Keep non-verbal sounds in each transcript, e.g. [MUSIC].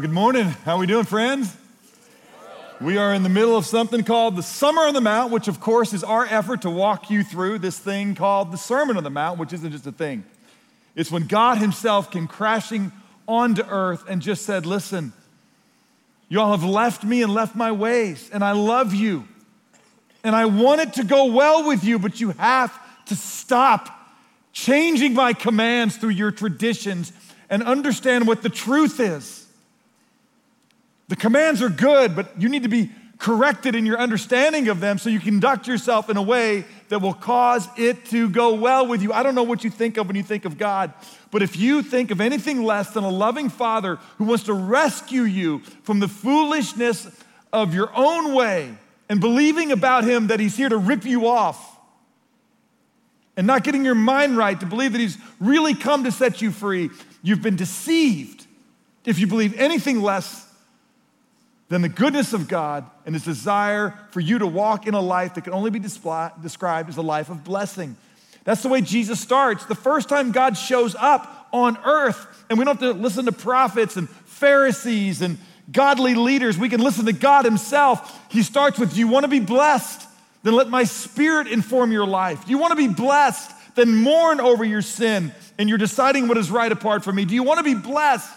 Good morning. How are we doing, friends? We are in the middle of something called the Summer on the Mount, which of course is our effort to walk you through this thing called the Sermon on the Mount, which isn't just a thing. It's when God Himself came crashing onto earth and just said, Listen, you all have left me and left my ways, and I love you. And I want it to go well with you, but you have to stop changing my commands through your traditions and understand what the truth is. The commands are good, but you need to be corrected in your understanding of them so you conduct yourself in a way that will cause it to go well with you. I don't know what you think of when you think of God, but if you think of anything less than a loving father who wants to rescue you from the foolishness of your own way and believing about him that he's here to rip you off and not getting your mind right to believe that he's really come to set you free, you've been deceived if you believe anything less than the goodness of God and his desire for you to walk in a life that can only be described as a life of blessing. That's the way Jesus starts. The first time God shows up on earth, and we don't have to listen to prophets and Pharisees and godly leaders, we can listen to God Himself. He starts with, you want to be blessed? Then let my spirit inform your life. You want to be blessed? Then mourn over your sin and you're deciding what is right apart from me. Do you want to be blessed?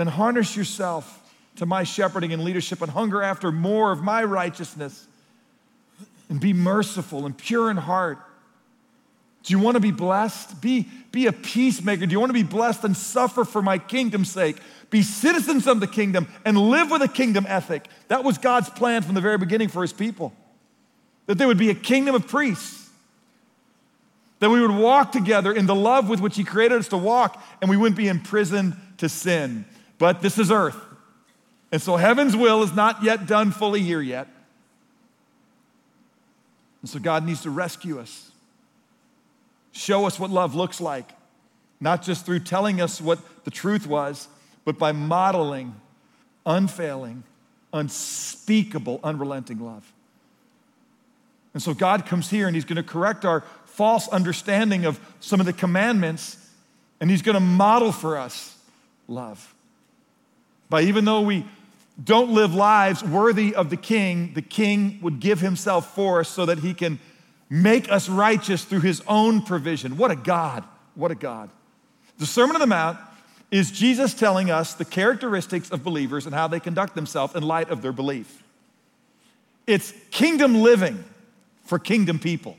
Then harness yourself to my shepherding and leadership and hunger after more of my righteousness and be merciful and pure in heart. Do you want to be blessed? Be, be a peacemaker. Do you want to be blessed and suffer for my kingdom's sake? Be citizens of the kingdom and live with a kingdom ethic. That was God's plan from the very beginning for his people. That there would be a kingdom of priests. That we would walk together in the love with which he created us to walk, and we wouldn't be imprisoned to sin but this is earth. And so heaven's will is not yet done fully here yet. And so God needs to rescue us, show us what love looks like, not just through telling us what the truth was, but by modeling unfailing, unspeakable, unrelenting love. And so God comes here and He's going to correct our false understanding of some of the commandments, and He's going to model for us love. By even though we don't live lives worthy of the king, the king would give himself for us so that he can make us righteous through his own provision. What a God! What a God. The Sermon on the Mount is Jesus telling us the characteristics of believers and how they conduct themselves in light of their belief. It's kingdom living for kingdom people.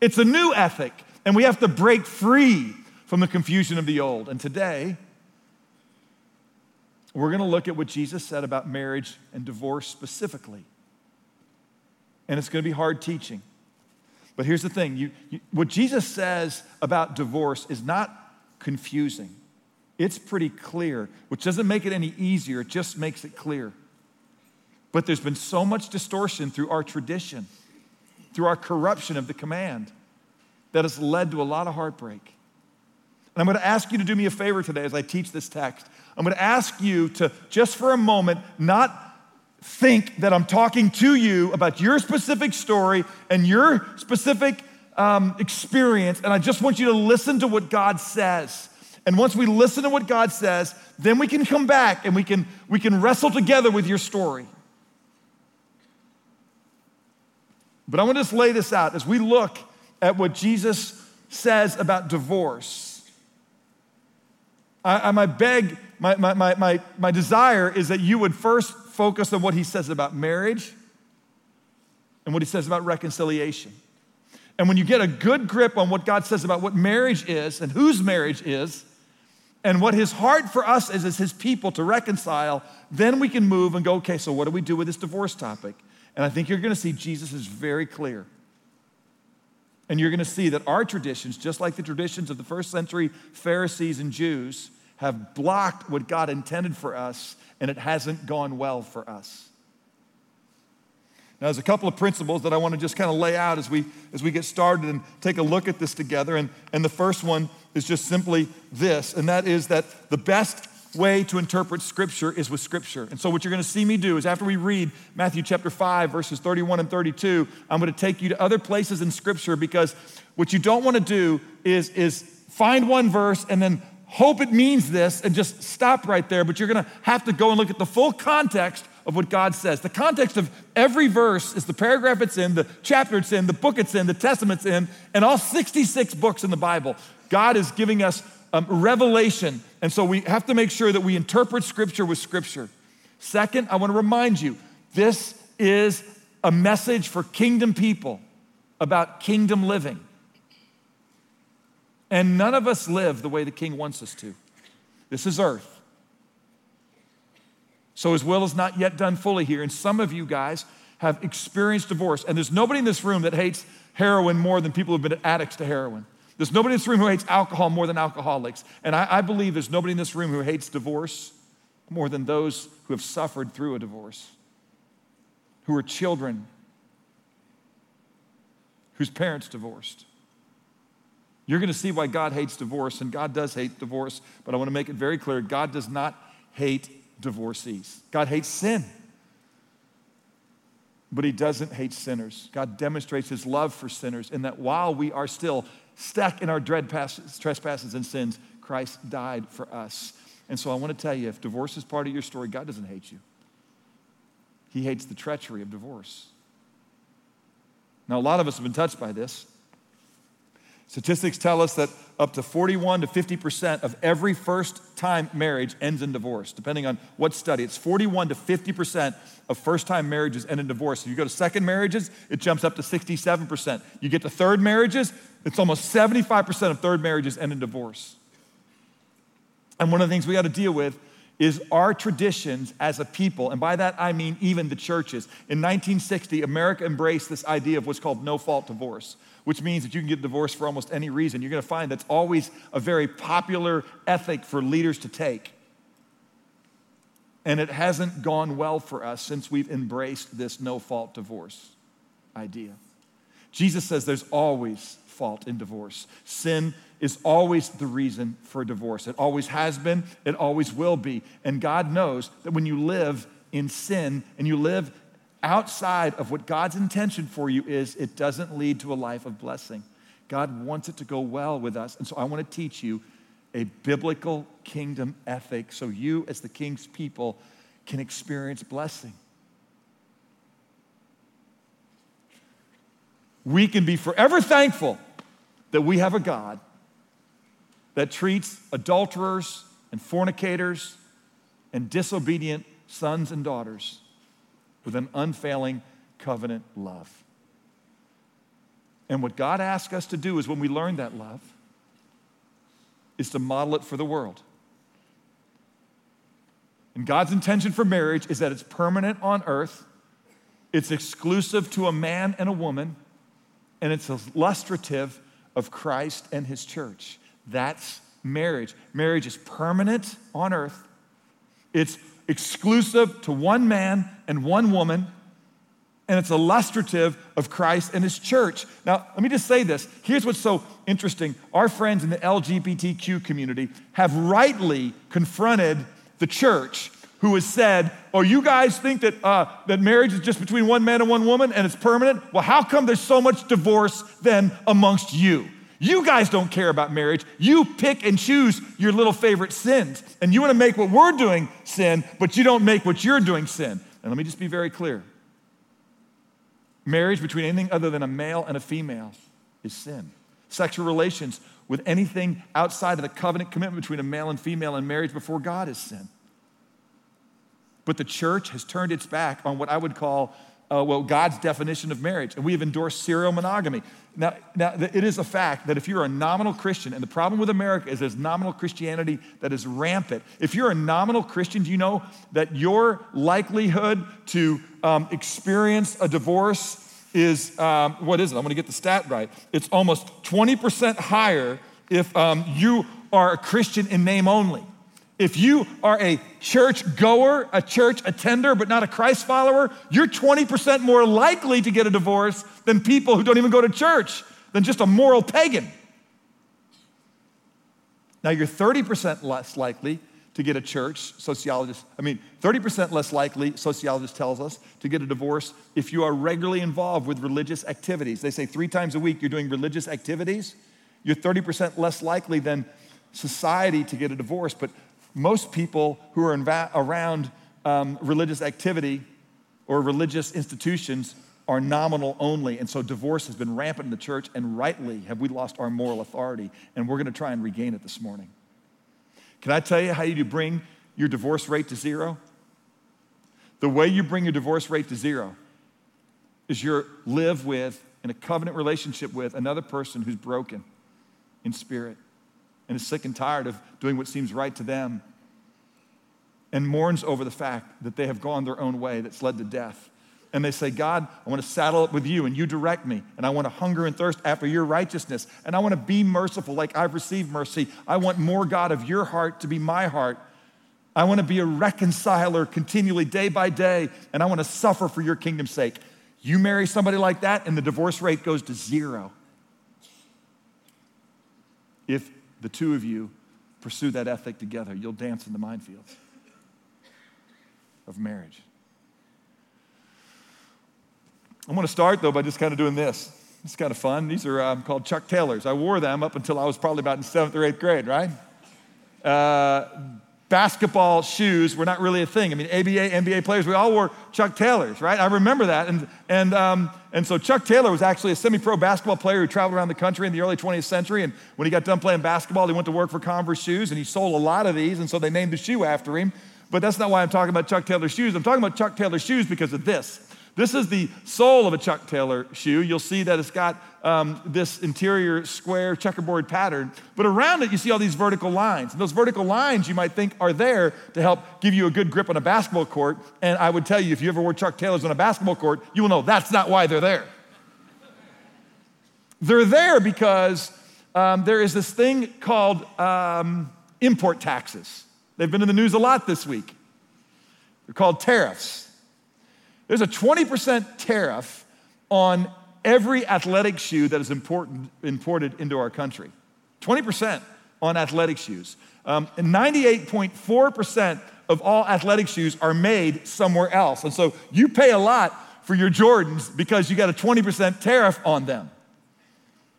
It's a new ethic, and we have to break free from the confusion of the old. And today, we're going to look at what Jesus said about marriage and divorce specifically. And it's going to be hard teaching. But here's the thing you, you, what Jesus says about divorce is not confusing, it's pretty clear, which doesn't make it any easier, it just makes it clear. But there's been so much distortion through our tradition, through our corruption of the command, that has led to a lot of heartbreak. And I'm going to ask you to do me a favor today as I teach this text. I'm going to ask you to, just for a moment, not think that I'm talking to you about your specific story and your specific um, experience, and I just want you to listen to what God says. And once we listen to what God says, then we can come back and we can, we can wrestle together with your story. But I want to just lay this out as we look at what Jesus says about divorce. I, I might beg my, my, my, my, my desire is that you would first focus on what he says about marriage and what he says about reconciliation. And when you get a good grip on what God says about what marriage is and whose marriage is, and what his heart for us is as his people to reconcile, then we can move and go, okay, so what do we do with this divorce topic? And I think you're to see Jesus is very clear. And you're to see that our traditions, just like the traditions of the first century Pharisees and Jews, have blocked what God intended for us, and it hasn't gone well for us. Now, there's a couple of principles that I want to just kind of lay out as we, as we get started and take a look at this together. And, and the first one is just simply this, and that is that the best way to interpret Scripture is with Scripture. And so, what you're going to see me do is after we read Matthew chapter 5, verses 31 and 32, I'm going to take you to other places in Scripture because what you don't want to do is, is find one verse and then hope it means this and just stop right there, but you're going to have to go and look at the full context of what God says. The context of every verse is the paragraph it's in, the chapter it's in, the book it's in, the testament's in, and all 66 books in the Bible. God is giving us um, revelation. And so we have to make sure that we interpret Scripture with Scripture. Second, I want to remind you this is a message for kingdom people about kingdom living. And none of us live the way the king wants us to. This is earth. So his will is not yet done fully here. And some of you guys have experienced divorce. And there's nobody in this room that hates heroin more than people who've been addicts to heroin. There's nobody in this room who hates alcohol more than alcoholics. And I, I believe there's nobody in this room who hates divorce more than those who have suffered through a divorce, who are children whose parents divorced. You're going to see why God hates divorce, and God does hate divorce, but I want to make it very clear God does not hate divorcees. God hates sin, but He doesn't hate sinners. God demonstrates His love for sinners in that while we are still stuck in our dread passes, trespasses and sins, Christ died for us. And so I want to tell you if divorce is part of your story, God doesn't hate you. He hates the treachery of divorce. Now, a lot of us have been touched by this. Statistics tell us that up to 41 to 50% of every first time marriage ends in divorce, depending on what study. It's 41 to 50% of first time marriages end in divorce. If you go to second marriages, it jumps up to 67%. You get to third marriages, it's almost 75% of third marriages end in divorce. And one of the things we got to deal with is our traditions as a people, and by that I mean even the churches. In 1960, America embraced this idea of what's called no fault divorce, which means that you can get divorced for almost any reason. You're to find that's always a very popular ethic for leaders to take. And it hasn't gone well for us since we've embraced this no fault divorce idea. Jesus says there's always fault in divorce. Sin is always the reason for divorce. It always has been, it always will be. And God knows that when you live in sin and you live outside of what God's intention for you is, it doesn't lead to a life of blessing. God wants it to go well with us. And so I want to teach you a biblical kingdom ethic so you, as the king's people, can experience blessing. We can be forever thankful that we have a God that treats adulterers and fornicators and disobedient sons and daughters with an unfailing covenant love. And what God asks us to do is when we learn that love, is to model it for the world. And God's intention for marriage is that it's permanent on earth, it's exclusive to a man and a woman, and it's illustrative of Christ and his church. That's marriage. Marriage is permanent on earth, it's exclusive to one man and one woman, and it's illustrative of Christ and his church. Now, let me just say this. Here's what's so interesting our friends in the LGBTQ community have rightly confronted the church who has said, Oh, you guys think that, uh, that marriage is just between one man and one woman and it's permanent? Well, how come there's so much divorce then amongst you? You guys don't care about marriage. You pick and choose your little favorite sins. And you want to make what we're doing sin, but you don't make what you're doing sin. And let me just be very clear marriage between anything other than a male and a female is sin. Sexual relations with anything outside of the covenant commitment between a male and female in marriage before God is sin. But the church has turned its back on what I would call uh, well, God's definition of marriage, and we have endorsed serial monogamy. Now, now, it is a fact that if you're a nominal Christian, and the problem with America is there's nominal Christianity that is rampant. If you're a nominal Christian, do you know that your likelihood to um, experience a divorce is, um, what is it? I'm gonna get the stat right. It's almost 20% higher if um, you are a Christian in name only. If you are a church goer, a church attender, but not a Christ follower, you're 20% more likely to get a divorce than people who don't even go to church, than just a moral pagan. Now, you're 30% less likely to get a church, sociologist, I mean, 30% less likely, sociologist tells us, to get a divorce if you are regularly involved with religious activities. They say three times a week you're doing religious activities, you're 30% less likely than society to get a divorce, but most people who are inva- around um, religious activity or religious institutions are nominal only. And so divorce has been rampant in the church, and rightly have we lost our moral authority. And we're going to try and regain it this morning. Can I tell you how you bring your divorce rate to zero? The way you bring your divorce rate to zero is you live with, in a covenant relationship with, another person who's broken in spirit and is sick and tired of doing what seems right to them and mourns over the fact that they have gone their own way that's led to death. And they say, God, I want to saddle up with you and you direct me. And I want to hunger and thirst after your righteousness. And I want to be merciful like I've received mercy. I want more, God, of your heart to be my heart. I want to be a reconciler continually, day by day. And I want to suffer for your kingdom's sake. You marry somebody like that, and the divorce rate goes to zero. If the two of you pursue that ethic together, you'll dance in the minefields of marriage. I'm going to start though by just kind of doing this. It's kind of fun. These are um, called Chuck Taylors. I wore them up until I was probably about in seventh or eighth grade, right? Uh, basketball shoes were not really a thing. I mean, ABA, NBA players, we all wore Chuck Taylors, right? I remember that. And, and, um, and so Chuck Taylor was actually a semi pro basketball player who traveled around the country in the early 20th century. And when he got done playing basketball, he went to work for Converse Shoes and he sold a lot of these. And so they named the shoe after him. But that's not why I'm talking about Chuck Taylor shoes. I'm talking about Chuck Taylor shoes because of this. This is the sole of a Chuck Taylor shoe. You'll see that it's got um, this interior square checkerboard pattern, but around it you see all these vertical lines. And those vertical lines you might think are there to help give you a good grip on a basketball court. And I would tell you, if you ever wore Chuck Taylors on a basketball court, you will know that's not why they're there. they're there because um, there is this thing called um, import taxes. They've been in the news a lot this week. They're called tariffs. There's a 20% tariff on every athletic shoe that is important, imported into our country. 20% on athletic shoes. Um, and 98.4% of all athletic shoes are made somewhere else. And so you pay a lot for your Jordans because you got a 20% tariff on them.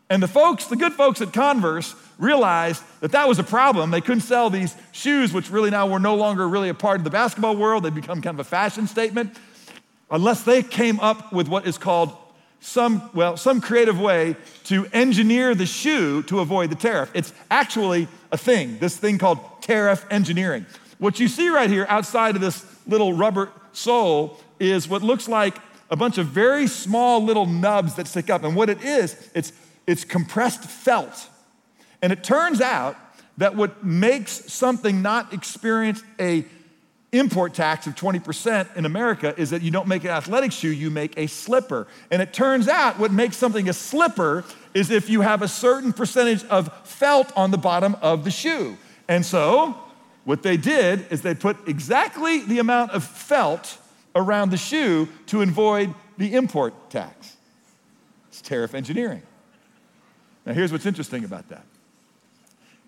And the folks, the good folks at Converse, realized that that was a problem. They couldn't sell these shoes, which really now were no longer really a part of the basketball world. They'd become kind of a fashion statement, unless they came up with what is called some, well, some creative way to engineer the shoe to avoid the tariff. It's actually a thing, this thing called tariff engineering. What you see right here outside of this little rubber sole is what looks like a bunch of very small little nubs that stick up. And what it is, it's, it's compressed felt. And it turns out that what makes something not experience a import tax of 20% in America is that you don't make an athletic shoe, you make a slipper. And it turns out what makes something a slipper is if you have a certain percentage of felt on the bottom of the shoe. And so, what they did is they put exactly the amount of felt around the shoe to avoid the import tax. It's tariff engineering. Now, here's what's interesting about that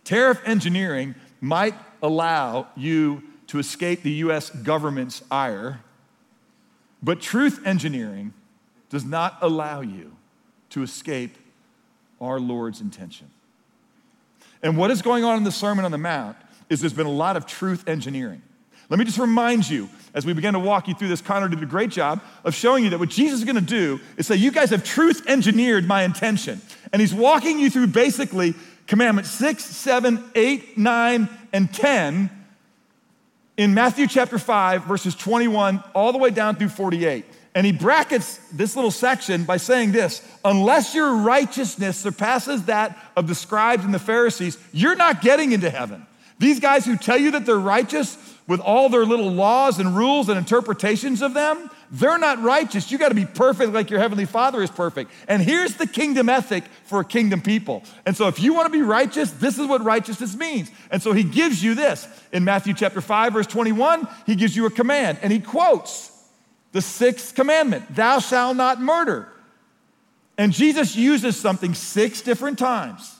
Tariff engineering might allow you to escape the US government's ire, but truth engineering does not allow you to escape our Lord's intention. And what is going on in the Sermon on the Mount is there's been a lot of truth engineering. Let me just remind you, as we begin to walk you through this, Connor did a great job of showing you that what Jesus is gonna do is say, You guys have truth engineered my intention. And he's walking you through basically commandments 6, 7, 8, 9, and 10 in Matthew chapter 5, verses 21 all the way down through 48. And he brackets this little section by saying this unless your righteousness surpasses that of the scribes and the Pharisees, you're not getting into heaven. These guys who tell you that they're righteous with all their little laws and rules and interpretations of them, they're not righteous. You got to be perfect like your heavenly Father is perfect. And here's the kingdom ethic for kingdom people. And so if you want to be righteous, this is what righteousness means. And so he gives you this. In Matthew chapter 5 verse 21, he gives you a command and he quotes the sixth commandment, thou shalt not murder. And Jesus uses something six different times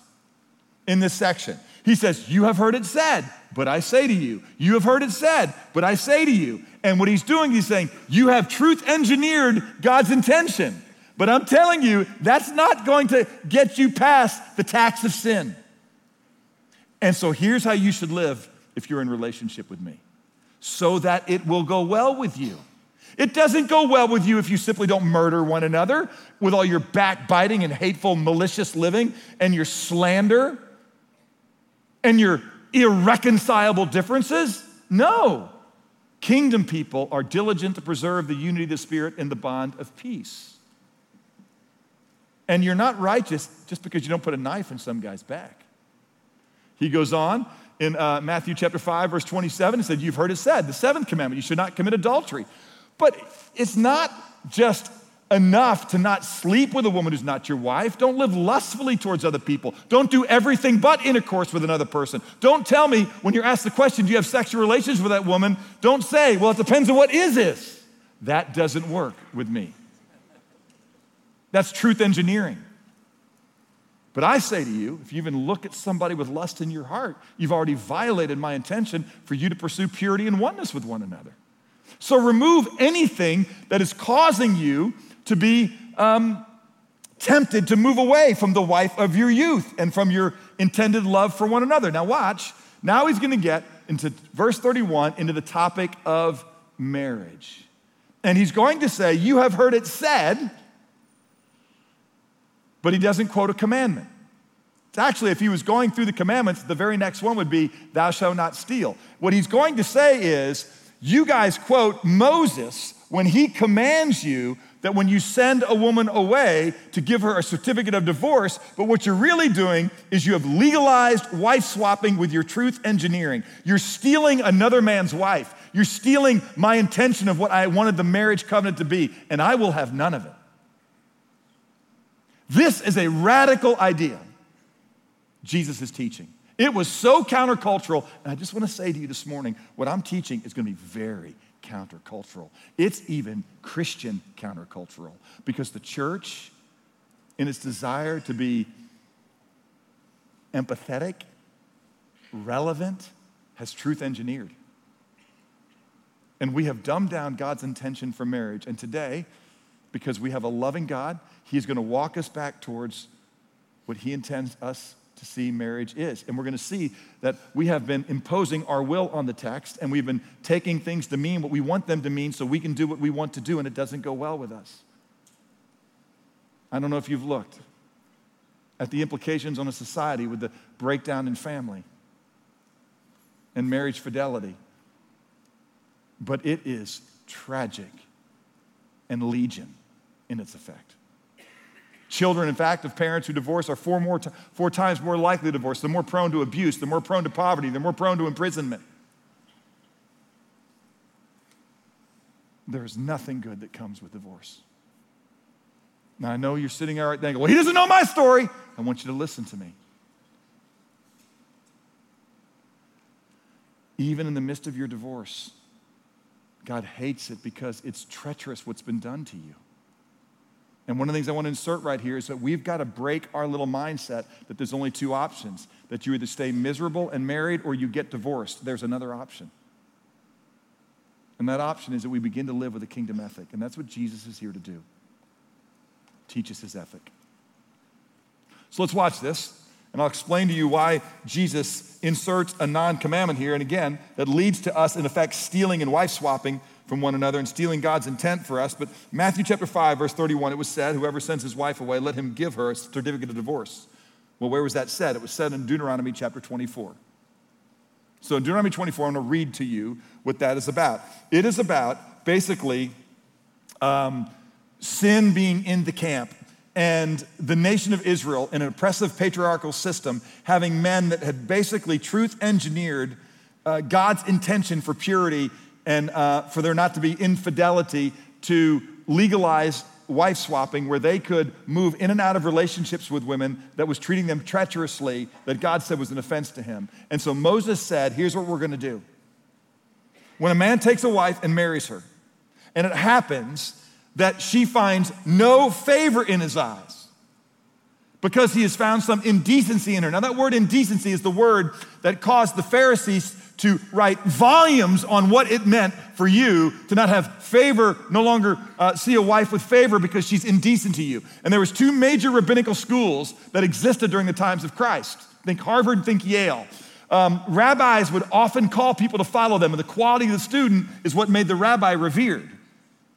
in this section. He says, You have heard it said, but I say to you. You have heard it said, but I say to you. And what he's doing, he's saying, You have truth engineered God's intention. But I'm telling you, that's not going to get you past the tax of sin. And so here's how you should live if you're in relationship with me so that it will go well with you. It doesn't go well with you if you simply don't murder one another with all your backbiting and hateful, malicious living and your slander and your irreconcilable differences. No. Kingdom people are diligent to preserve the unity of the Spirit in the bond of peace. And you're not righteous just because you don't put a knife in some guy's back. He goes on in uh, Matthew chapter 5, verse 27, he said, You've heard it said, the seventh commandment, you should not commit adultery. But it's not just enough to not sleep with a woman who's not your wife. Don't live lustfully towards other people. Don't do everything but intercourse with another person. Don't tell me when you're asked the question, do you have sexual relations with that woman? Don't say, well, it depends on what is this. That doesn't work with me. That's truth engineering. But I say to you, if you even look at somebody with lust in your heart, you've already violated my intention for you to pursue purity and oneness with one another. So remove anything that is causing you to be um, tempted to move away from the wife of your youth and from your intended love for one another. Now, watch. Now he's going to get into verse 31 into the topic of marriage. And he's going to say, You have heard it said, but he doesn't quote a commandment. It's actually, if he was going through the commandments, the very next one would be, Thou shalt not steal. What he's going to say is, You guys quote Moses when he commands you that when you send a woman away to give her a certificate of divorce, but what you're really doing is you have legalized wife swapping with your truth engineering. You're stealing another man's wife. You're stealing my intention of what I wanted the marriage covenant to be, and I will have none of it. This is a radical idea Jesus is teaching. It was so countercultural, and I just want to say to you this morning what I'm teaching is going to be very countercultural. It's even Christian countercultural because the church, in its desire to be empathetic, relevant, has truth engineered. And we have dumbed down God's intention for marriage. And today, because we have a loving God, He's going to walk us back towards what He intends us to see marriage is. And we're going to see that we have been imposing our will on the text and we've been taking things to mean what we want them to mean so we can do what we want to do and it doesn't go well with us. I don't know if you've looked at the implications on a society with the breakdown in family and marriage fidelity, but it is tragic and legion in its effect. Children, in fact, of parents who divorce are four, more t- four times more likely to divorce. They're more prone to abuse, they're more prone to poverty, they're more prone to imprisonment. There is nothing good that comes with divorce. Now, I know you're sitting there right there well, he doesn't know my story. I want you to listen to me. Even in the midst of your divorce, God hates it because it's treacherous what's been done to you. And one of the things I want to insert right here is that we've got to break our little mindset that there's only two options that you either stay miserable and married or you get divorced. There's another option. And that option is that we begin to live with a kingdom ethic. And that's what Jesus is here to do teach us his ethic. So let's watch this, and I'll explain to you why Jesus inserts a non commandment here. And again, that leads to us, in effect, stealing and wife swapping from one another and stealing God's intent for us. But Matthew chapter 5, verse 31, it was said, Whoever sends his wife away, let him give her a certificate of divorce. Well, where was that said? It was said in Deuteronomy chapter 24. So in Deuteronomy 24, I'm going to read to you what that is about. It is about basically um, sin being in the camp and the nation of Israel in an oppressive patriarchal system having men that had basically truth engineered uh, God's intention for purity and uh, for there not to be infidelity to legalize wife swapping where they could move in and out of relationships with women that was treating them treacherously that God said was an offense to him. And so Moses said, here's what we're going to do. When a man takes a wife and marries her, and it happens that she finds no favor in his eyes because he has found some indecency in her. Now, that word indecency is the word that caused the Pharisees to write volumes on what it meant for you to not have favor, no longer uh, see a wife with favor because she's indecent to you. And there was two major rabbinical schools that existed during the times of Christ. Think Harvard, think Yale. Um, rabbis would often call people to follow them, and the quality of the student is what made the rabbi revered.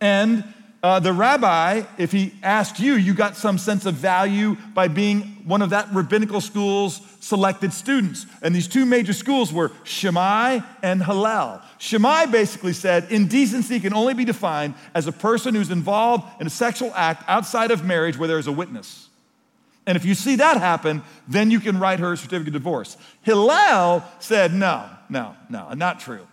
And uh, the rabbi, if he asked you, you got some sense of value by being one of that rabbinical school's selected students. And these two major schools were Shammai and Hillel. Shammai basically said indecency can only be defined as a person who's involved in a sexual act outside of marriage where there is a witness. And if you see that happen, then you can write her a certificate of divorce. Hillel said, no, no, no, not true.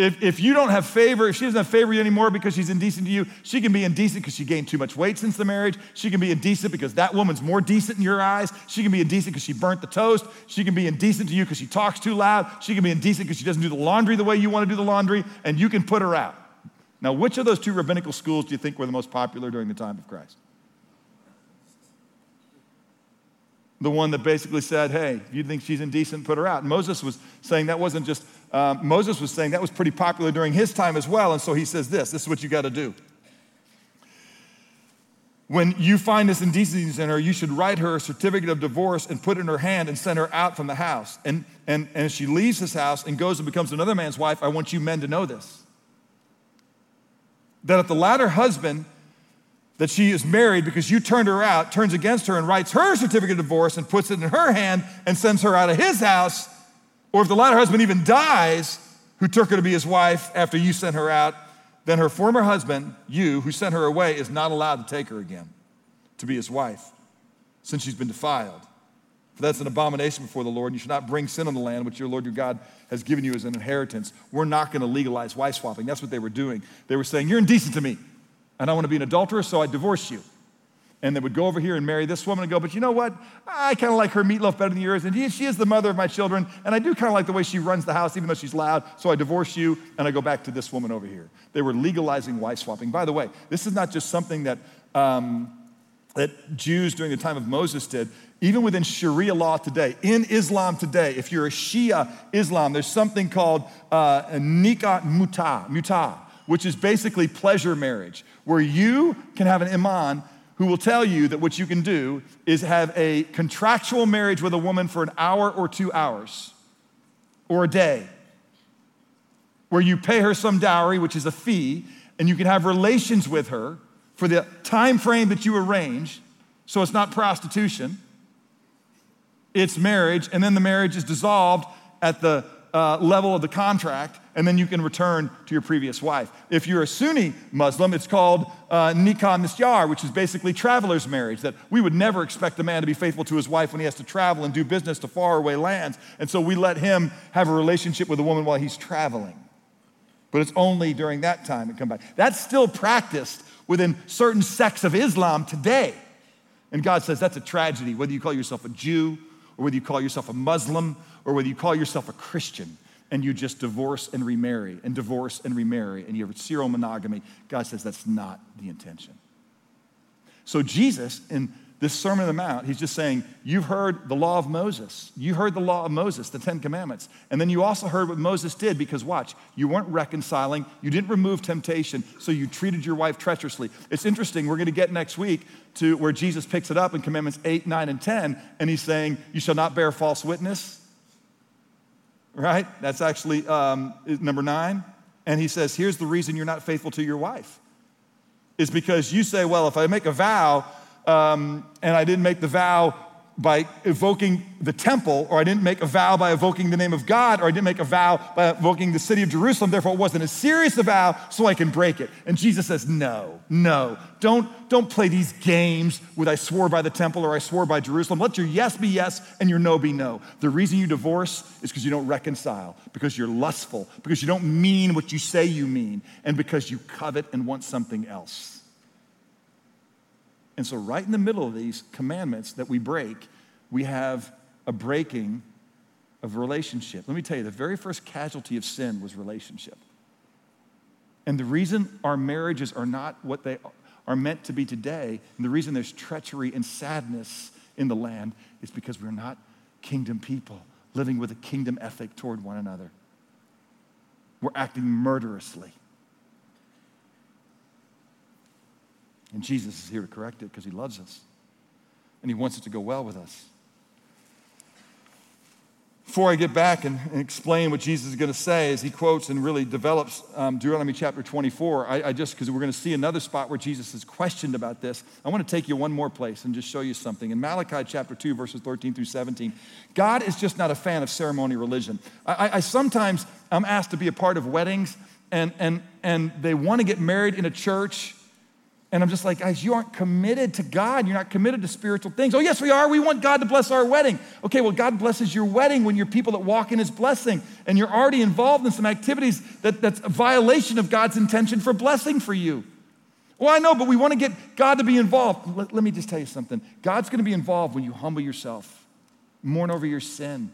If, if you don't have favor, if she doesn't have favor you anymore because she's indecent to you, she can be indecent because she gained too much weight since the marriage. She can be indecent because that woman's more decent in your eyes. She can be indecent because she burnt the toast. She can be indecent to you because she talks too loud. She can be indecent because she doesn't do the laundry the way you want to do the laundry, and you can put her out. Now, which of those two rabbinical schools do you think were the most popular during the time of Christ? the one that basically said, hey, if you think she's indecent, put her out. And Moses was saying that wasn't just, um, Moses was saying that was pretty popular during his time as well. And so he says this this is what you got to do. When you find this indecency in her, you should write her a certificate of divorce and put it in her hand and send her out from the house. And, and, and as she leaves this house and goes and becomes another man's wife, I want you men to know this. That if the latter husband that she is married because you turned her out, turns against her and writes her certificate of divorce and puts it in her hand and sends her out of his house, or if the latter husband even dies, who took her to be his wife after you sent her out, then her former husband, you, who sent her away, is not allowed to take her again to be his wife, since she's been defiled. For that's an abomination before the Lord, and you should not bring sin on the land which your Lord your God has given you as an inheritance. We're not going to legalize wife swapping. That's what they were doing. They were saying, You're indecent to me and I want to be an adulterer, so I divorce you. And they would go over here and marry this woman and go, but you know what? I kind of like her meatloaf better than yours. And she is the mother of my children. And I do kind of like the way she runs the house, even though she's loud. So I divorce you and I go back to this woman over here. They were legalizing wife swapping. By the way, this is not just something that, um, that Jews during the time of Moses did. Even within Sharia law today, in Islam today, if you're a Shia Islam, there's something called uh, nikah muta, muta which is basically pleasure marriage, where you can have an imam who will tell you that what you can do is have a contractual marriage with a woman for an hour or two hours or a day, where you pay her some dowry, which is a fee, and you can have relations with her for the time frame that you arrange. So it's not prostitution, it's marriage, and then the marriage is dissolved at the uh, level of the contract, and then you can return to your previous wife. If you're a Sunni Muslim, it's called uh, nikah misyar, which is basically traveler's marriage, that we would never expect a man to be faithful to his wife when he has to travel and do business to faraway lands. And so we let him have a relationship with a woman while he's traveling. But it's only during that time it come back. That's still practiced within certain sects of Islam today. And God says that's a tragedy, whether you call yourself a Jew or whether you call yourself a Muslim or whether you call yourself a Christian and you just divorce and remarry and divorce and remarry and you have serial monogamy, God says that's not the intention. So, Jesus, in this Sermon on the Mount, he's just saying, You've heard the law of Moses. You heard the law of Moses, the Ten Commandments. And then you also heard what Moses did because, watch, you weren't reconciling, you didn't remove temptation, so you treated your wife treacherously. It's interesting, we're going to get next week to where Jesus picks it up in Commandments 8, 9, and 10, and he's saying, You shall not bear false witness right? That's actually um, number nine. And he says, Here's the reason you're not faithful to your wife is because you say, Well, if I make a vow um, and I didn't make the vow by evoking the temple, or I didn't make a vow by evoking the name of God, or I didn't make a vow by evoking the city of Jerusalem, therefore it wasn't as serious a vow, so I can break it. And Jesus says, No, no, don't, don't play these games with I swore by the temple or I swore by Jerusalem. Let your yes be yes and your no be no. The reason you divorce is because you don't reconcile, because you're lustful, because you don't mean what you say you mean, and because you covet and want something else. And so, right in the middle of these commandments that we break, we have a breaking of relationship. Let me tell you, the very first casualty of sin was relationship. And the reason our marriages are not what they are meant to be today, and the reason there's treachery and sadness in the land, is because we're not kingdom people living with a kingdom ethic toward one another. We're acting murderously. And Jesus is here to correct it because he loves us and he wants it to go well with us. before I get back and, and explain what Jesus is going to say, as he quotes and really develops um, Deuteronomy chapter 24, I, I just, because we're going to see another spot where Jesus is questioned about this, I want to take you one more place and just show you something. In Malachi chapter 2, verses 13 through 17, God is just not a fan of ceremony religion. I, I sometimes I'm asked to be a part of weddings, and, and, and they want to get married in a church and I'm just like, guys, you aren't committed to God. You're not committed to spiritual things. Oh, yes, we are. We want God to bless our wedding. Okay, well, God blesses your wedding when you're people that walk in His blessing and you're already involved in some activities that, that's a violation of God's intention for blessing for you. Well, I know, but we want to get God to be involved. Let, let me just tell you something God's going to be involved when you humble yourself, mourn over your sin,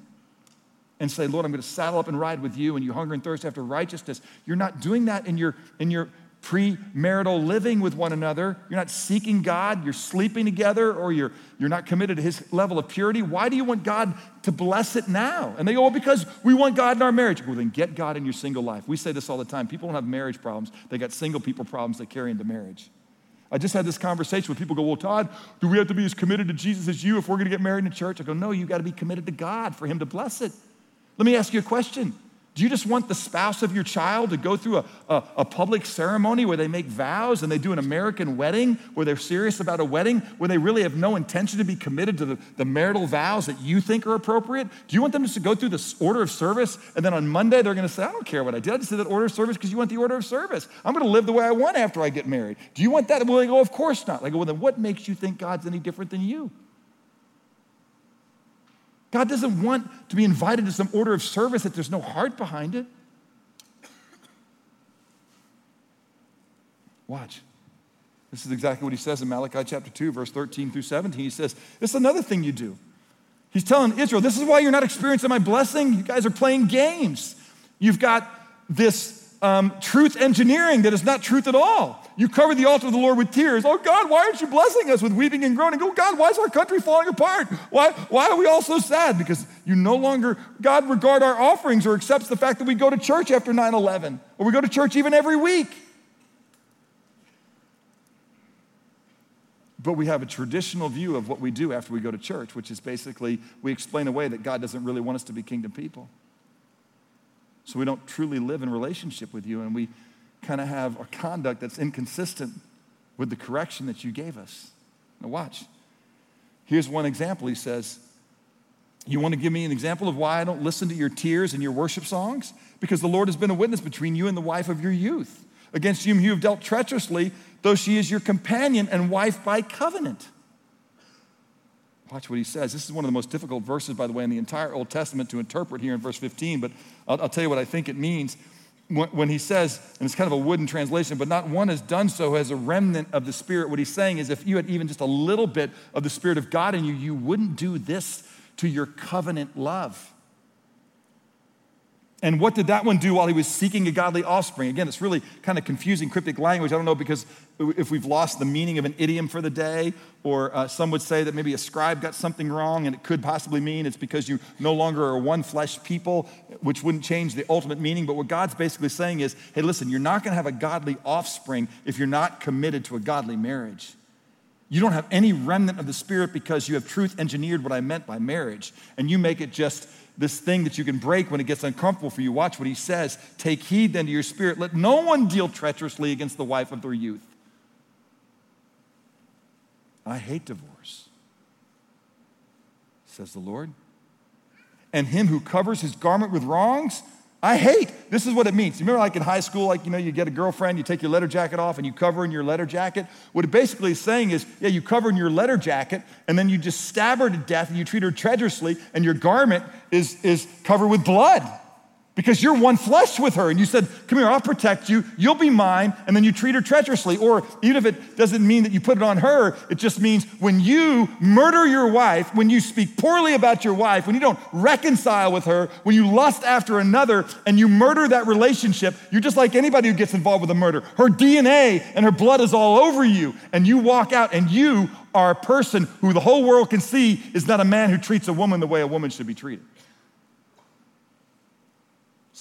and say, Lord, I'm going to saddle up and ride with you, and you hunger and thirst after righteousness. You're not doing that in your, in your premarital living with one another, you're not seeking God, you're sleeping together, or you're, you're not committed to His level of purity, why do you want God to bless it now? And they go, well, because we want God in our marriage. Well, then get God in your single life. We say this all the time. People don't have marriage problems, they got single people problems they carry into marriage. I just had this conversation with people go, Well, Todd, do we have to be as committed to Jesus as you if we're going to get married in church? I go, No, you got to be committed to God for Him to bless it. Let me ask you a question. Do you just want the spouse of your child to go through a, a, a, public ceremony where they make vows and they do an American wedding, where they're serious about a wedding, where they really have no intention to be committed to the, the marital vows that you think are appropriate? Do you want them just to go through this order of service and then on Monday they're going to say, I don't care what I did. I just did that order of service because you want the order of service. I'm going to live the way I want after I get married. Do you want that? Well, they go, Of course not. I go, Well, then what makes you think God's any different than you? God doesn't want to be invited to some order of service that there's no heart behind it. Watch. This is exactly what he says in Malachi chapter 2, verse 13 through 17. He says, This is another thing you do. He's telling Israel, This is why you're not experiencing my blessing. You guys are playing games. You've got this um, truth engineering that is not truth at all. You cover the altar of the Lord with tears. Oh God, why aren't you blessing us with weeping and groaning? Oh God, why is our country falling apart? Why, why are we all so sad? Because you no longer, God regard our offerings or accepts the fact that we go to church after 9 11 or we go to church even every week. But we have a traditional view of what we do after we go to church, which is basically we explain away that God doesn't really want us to be kingdom people. So we don't truly live in relationship with you and we kind of have a conduct that's inconsistent with the correction that you gave us. Now, watch. Here's one example. He says, You want to give me an example of why I don't listen to your tears and your worship songs? Because the Lord has been a witness between you and the wife of your youth, against whom you have dealt treacherously, though she is your companion and wife by covenant. Watch what he says. This is one of the most difficult verses, by the way, in the entire Old Testament to interpret here in verse 15, but I'll, I'll tell you what I think it means when he says, and it's kind of a wooden translation, but not one has done so as a remnant of the Spirit. What he's saying is, if you had even just a little bit of the Spirit of God in you, you wouldn't do this to your covenant love. And what did that one do while he was seeking a godly offspring? Again, it's really kind of confusing, cryptic language. I don't know because if we've lost the meaning of an idiom for the day, or uh, some would say that maybe a scribe got something wrong, and it could possibly mean it's because you no longer are one flesh people, which wouldn't change the ultimate meaning. But what God's basically saying is hey, listen, you're not going to have a godly offspring if you're not committed to a godly marriage. You don't have any remnant of the Spirit because you have truth engineered what I meant by marriage, and you make it just this thing that you can break when it gets uncomfortable for you. Watch what he says. Take heed then to your spirit. Let no one deal treacherously against the wife of their youth. I hate divorce, says the Lord. And him who covers his garment with wrongs, I hate. This is what it means. You remember, like in high school, like, you know, you get a girlfriend, you take your letter jacket off and you cover in your letter jacket? What it basically is saying is, yeah, you cover in your letter jacket and then you just stab her to death and you treat her treacherously and your garment is, is covered with blood because you're one flesh with her. And you said, Come here, I'll protect you. You'll be mine. And then you treat her treacherously. Or even if it doesn't mean that you put it on her, it just means when you murder your wife, when you speak poorly about your wife, when you don't reconcile with her, when you lust after another and you murder that relationship, you're just like anybody who gets involved with a murder. Her DNA and her blood is all over you. And you walk out and you are a person who the whole world can see is not a man who treats a woman the way a woman should be treated.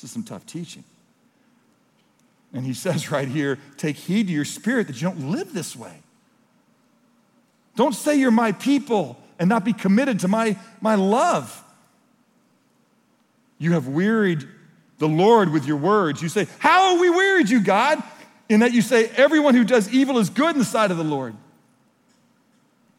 This is some tough teaching. And he [LAUGHS] says right here take heed to your spirit that you don't live this way. Don't say you're my people and not be committed to my, my love. You have wearied the Lord with your words. You say, How have we wearied you, God? In that you say, Everyone who does evil is good in the sight of the Lord.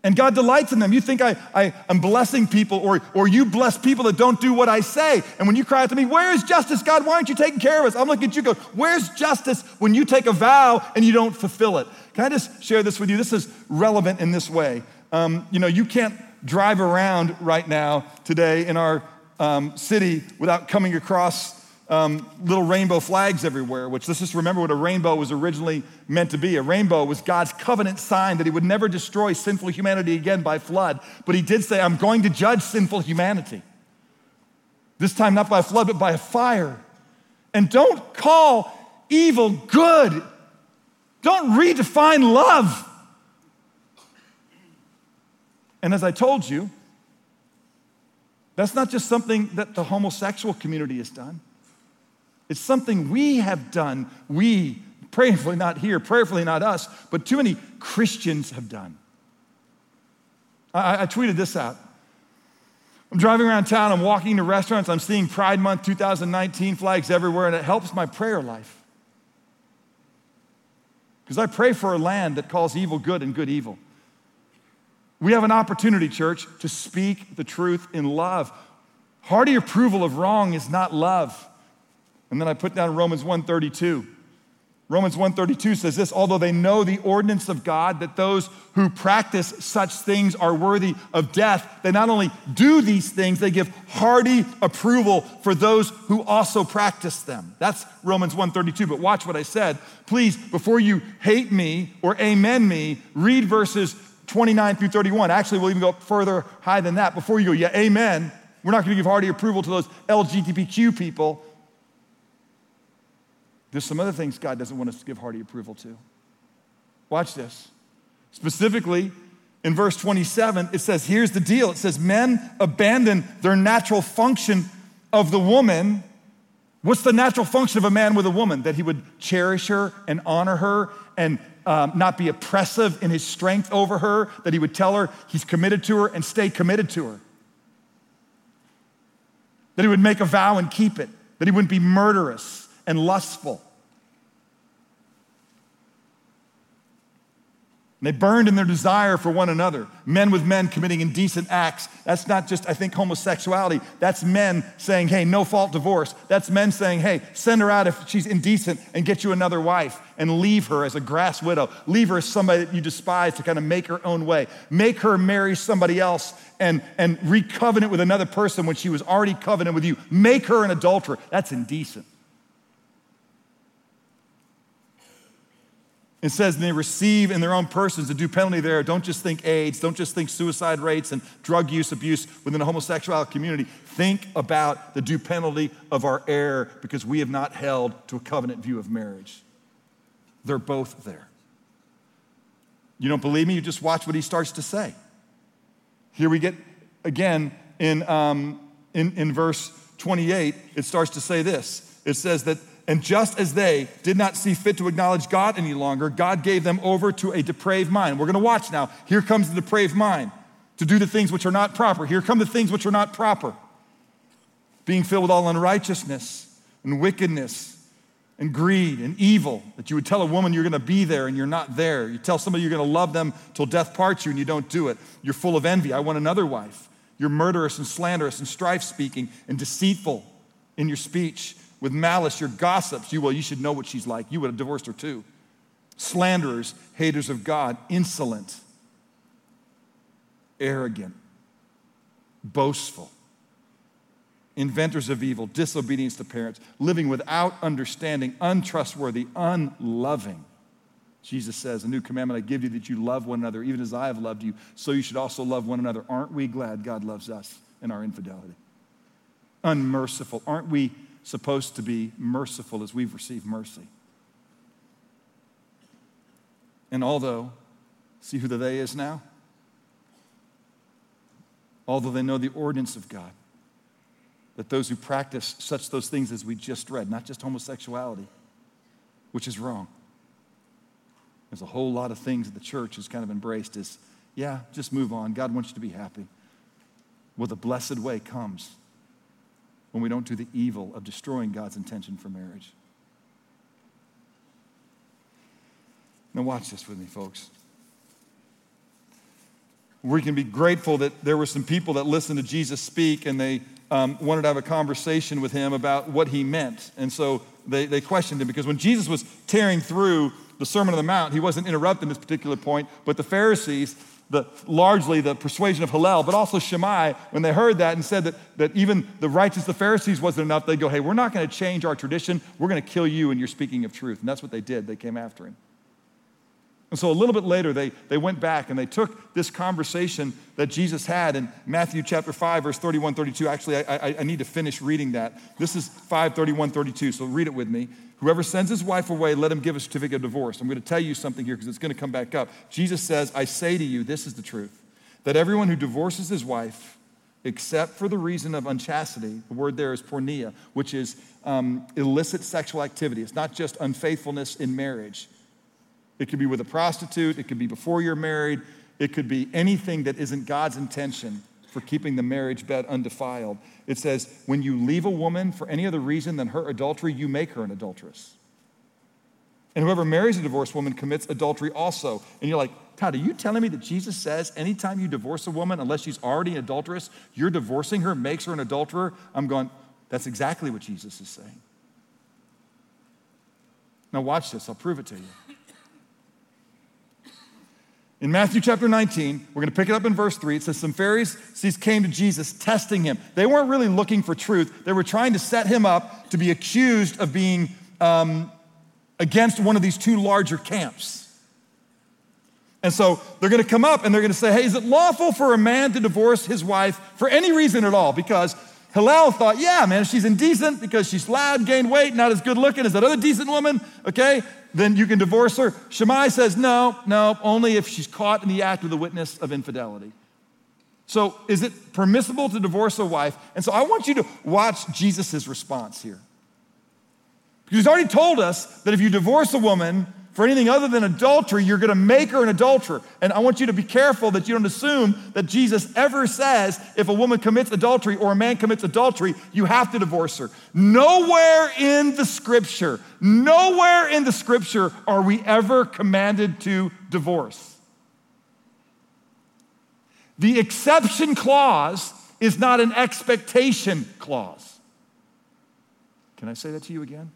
And God delights in them. You think I, I am blessing people, or, or you bless people that don't do what I say. And when you cry out to me, Where is justice, God? Why aren't you taking care of us? I'm looking at you, go, Where's justice when you take a vow and you don't fulfill it? Can I just share this with you? This is relevant in this way. Um, you know, you can't drive around right now today in our um, city without coming across um, little rainbow flags everywhere, which let's just remember what a rainbow was originally meant to be. A rainbow was God's covenant sign that he would never destroy sinful humanity again by flood. But he did say, I'm going to judge sinful humanity. This time, not by flood, but by fire. And don't call evil good. Don't redefine love. And as I told you, that's not just something that the homosexual community has done. It's something we have done. We, prayerfully not here, prayerfully not us, but too many Christians have done. I, I tweeted this out. I'm driving around town, I'm walking to restaurants, I'm seeing Pride Month 2019 flags everywhere, and it helps my prayer life. Because I pray for a land that calls evil good and good evil. We have an opportunity, church, to speak the truth in love. Hearty approval of wrong is not love. And then I put down Romans 132. Romans 132 says this, although they know the ordinance of God that those who practice such things are worthy of death, they not only do these things, they give hearty approval for those who also practice them. That's Romans 132, but watch what I said. Please, before you hate me or amen me, read verses 29 through 31. Actually, we'll even go further high than that. Before you go, yeah, amen. We're not going to give hearty approval to those LGBTQ people. There's some other things God doesn't want us to give hearty approval to. Watch this. Specifically, in verse 27, it says, Here's the deal. It says, Men abandon their natural function of the woman. What's the natural function of a man with a woman? That he would cherish her and honor her and um, not be oppressive in his strength over her, that he would tell her he's committed to her and stay committed to her. That he would make a vow and keep it, that he wouldn't be murderous and lustful. They burned in their desire for one another. Men with men committing indecent acts. That's not just, I think, homosexuality. That's men saying, hey, no fault divorce. That's men saying, hey, send her out if she's indecent and get you another wife and leave her as a grass widow. Leave her as somebody that you despise to kind of make her own way. Make her marry somebody else and, and recovenant with another person when she was already covenant with you. Make her an adulterer. That's indecent. It says they receive in their own persons the due penalty there. Don't just think AIDS, don't just think suicide rates and drug use, abuse within the homosexual community. Think about the due penalty of our error because we have not held to a covenant view of marriage. They're both there. You don't believe me? You just watch what he starts to say. Here we get again in, um, in, in verse 28, it starts to say this. It says that and just as they did not see fit to acknowledge God any longer, God gave them over to a depraved mind. We're going to watch now. Here comes the depraved mind to do the things which are not proper. Here come the things which are not proper. Being filled with all unrighteousness and wickedness and greed and evil, that you would tell a woman you're going to be there and you're not there. You tell somebody you're going to love them till death parts you and you don't do it. You're full of envy. I want another wife. You're murderous and slanderous and strife speaking and deceitful in your speech with malice, you're gossips. You, well, you should know what she's like. You would have divorced her too. Slanderers, haters of God, insolent, arrogant, boastful, inventors of evil, disobedience to parents, living without understanding, untrustworthy, unloving. Jesus says, A new commandment I give you that you love one another, even as I have loved you, so you should also love one another. Aren't we glad God loves us in our infidelity? Unmerciful. Aren't we supposed to be merciful as we've received mercy. And although, see who the they is now? Although they know the ordinance of God, that those who practice such those things as we just read, not just homosexuality, which is wrong. There's a whole lot of things that the church has kind of embraced as, yeah, just move on. God wants you to be happy. Well, the blessed way comes when we don't do the evil of destroying God's intention for marriage. Now, watch this with me, folks. We can be grateful that there were some people that listened to Jesus speak and they um, wanted to have a conversation with him about what he meant. And so they, they questioned him because when Jesus was tearing through the Sermon on the Mount, he wasn't interrupting this particular point, but the Pharisees, the, largely the persuasion of Hillel, but also Shammai, when they heard that and said that, that even the righteous, the Pharisees wasn't enough, they'd go, hey, we're not going to change our tradition. We're going to kill you and you're speaking of truth. And that's what they did. They came after him. And so a little bit later, they, they went back and they took this conversation that Jesus had in Matthew chapter 5, verse 31, 32. Actually, I, I, I need to finish reading that. This is 5, 31, 32, so read it with me. Whoever sends his wife away, let him give a certificate of divorce. I'm going to tell you something here because it's going to come back up. Jesus says, I say to you, this is the truth, that everyone who divorces his wife, except for the reason of unchastity, the word there is porneia, which is um, illicit sexual activity. It's not just unfaithfulness in marriage. It could be with a prostitute, it could be before you're married, it could be anything that isn't God's intention for keeping the marriage bed undefiled. It says, when you leave a woman for any other reason than her adultery, you make her an adulteress. And whoever marries a divorced woman commits adultery also. And you're like, Todd, are you telling me that Jesus says anytime you divorce a woman, unless she's already an adulteress, you're divorcing her, makes her an adulterer? I'm going, that's exactly what Jesus is saying. Now, watch this, I'll prove it to you. In Matthew chapter 19, we're going to pick it up in verse 3. It says, Some Pharisees came to Jesus testing him. They weren't really looking for truth, they were trying to set him up to be accused of being um, against one of these two larger camps. And so they're going to come up and they're going to say, Hey, is it lawful for a man to divorce his wife for any reason at all? Because Hillel thought, yeah, man, if she's indecent because she's loud, gained weight, not as good looking as that other decent woman, okay, then you can divorce her. Shammai says, no, no, only if she's caught in the act of the witness of infidelity. So, is it permissible to divorce a wife? And so, I want you to watch Jesus' response here. Because he's already told us that if you divorce a woman, for anything other than adultery, you're going to make her an adulterer. And I want you to be careful that you don't assume that Jesus ever says if a woman commits adultery or a man commits adultery, you have to divorce her. Nowhere in the scripture, nowhere in the scripture are we ever commanded to divorce. The exception clause is not an expectation clause. Can I say that to you again?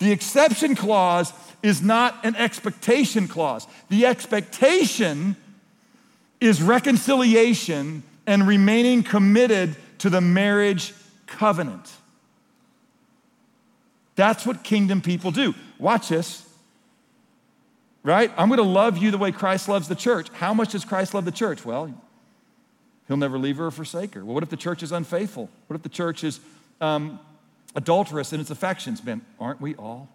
The exception clause is not an expectation clause. The expectation is reconciliation and remaining committed to the marriage covenant. That's what kingdom people do. Watch this. Right? I'm going to love you the way Christ loves the church. How much does Christ love the church? Well, he'll never leave her or forsake her. Well, what if the church is unfaithful? What if the church is um, adulterous in its affections. Ben, aren't we all?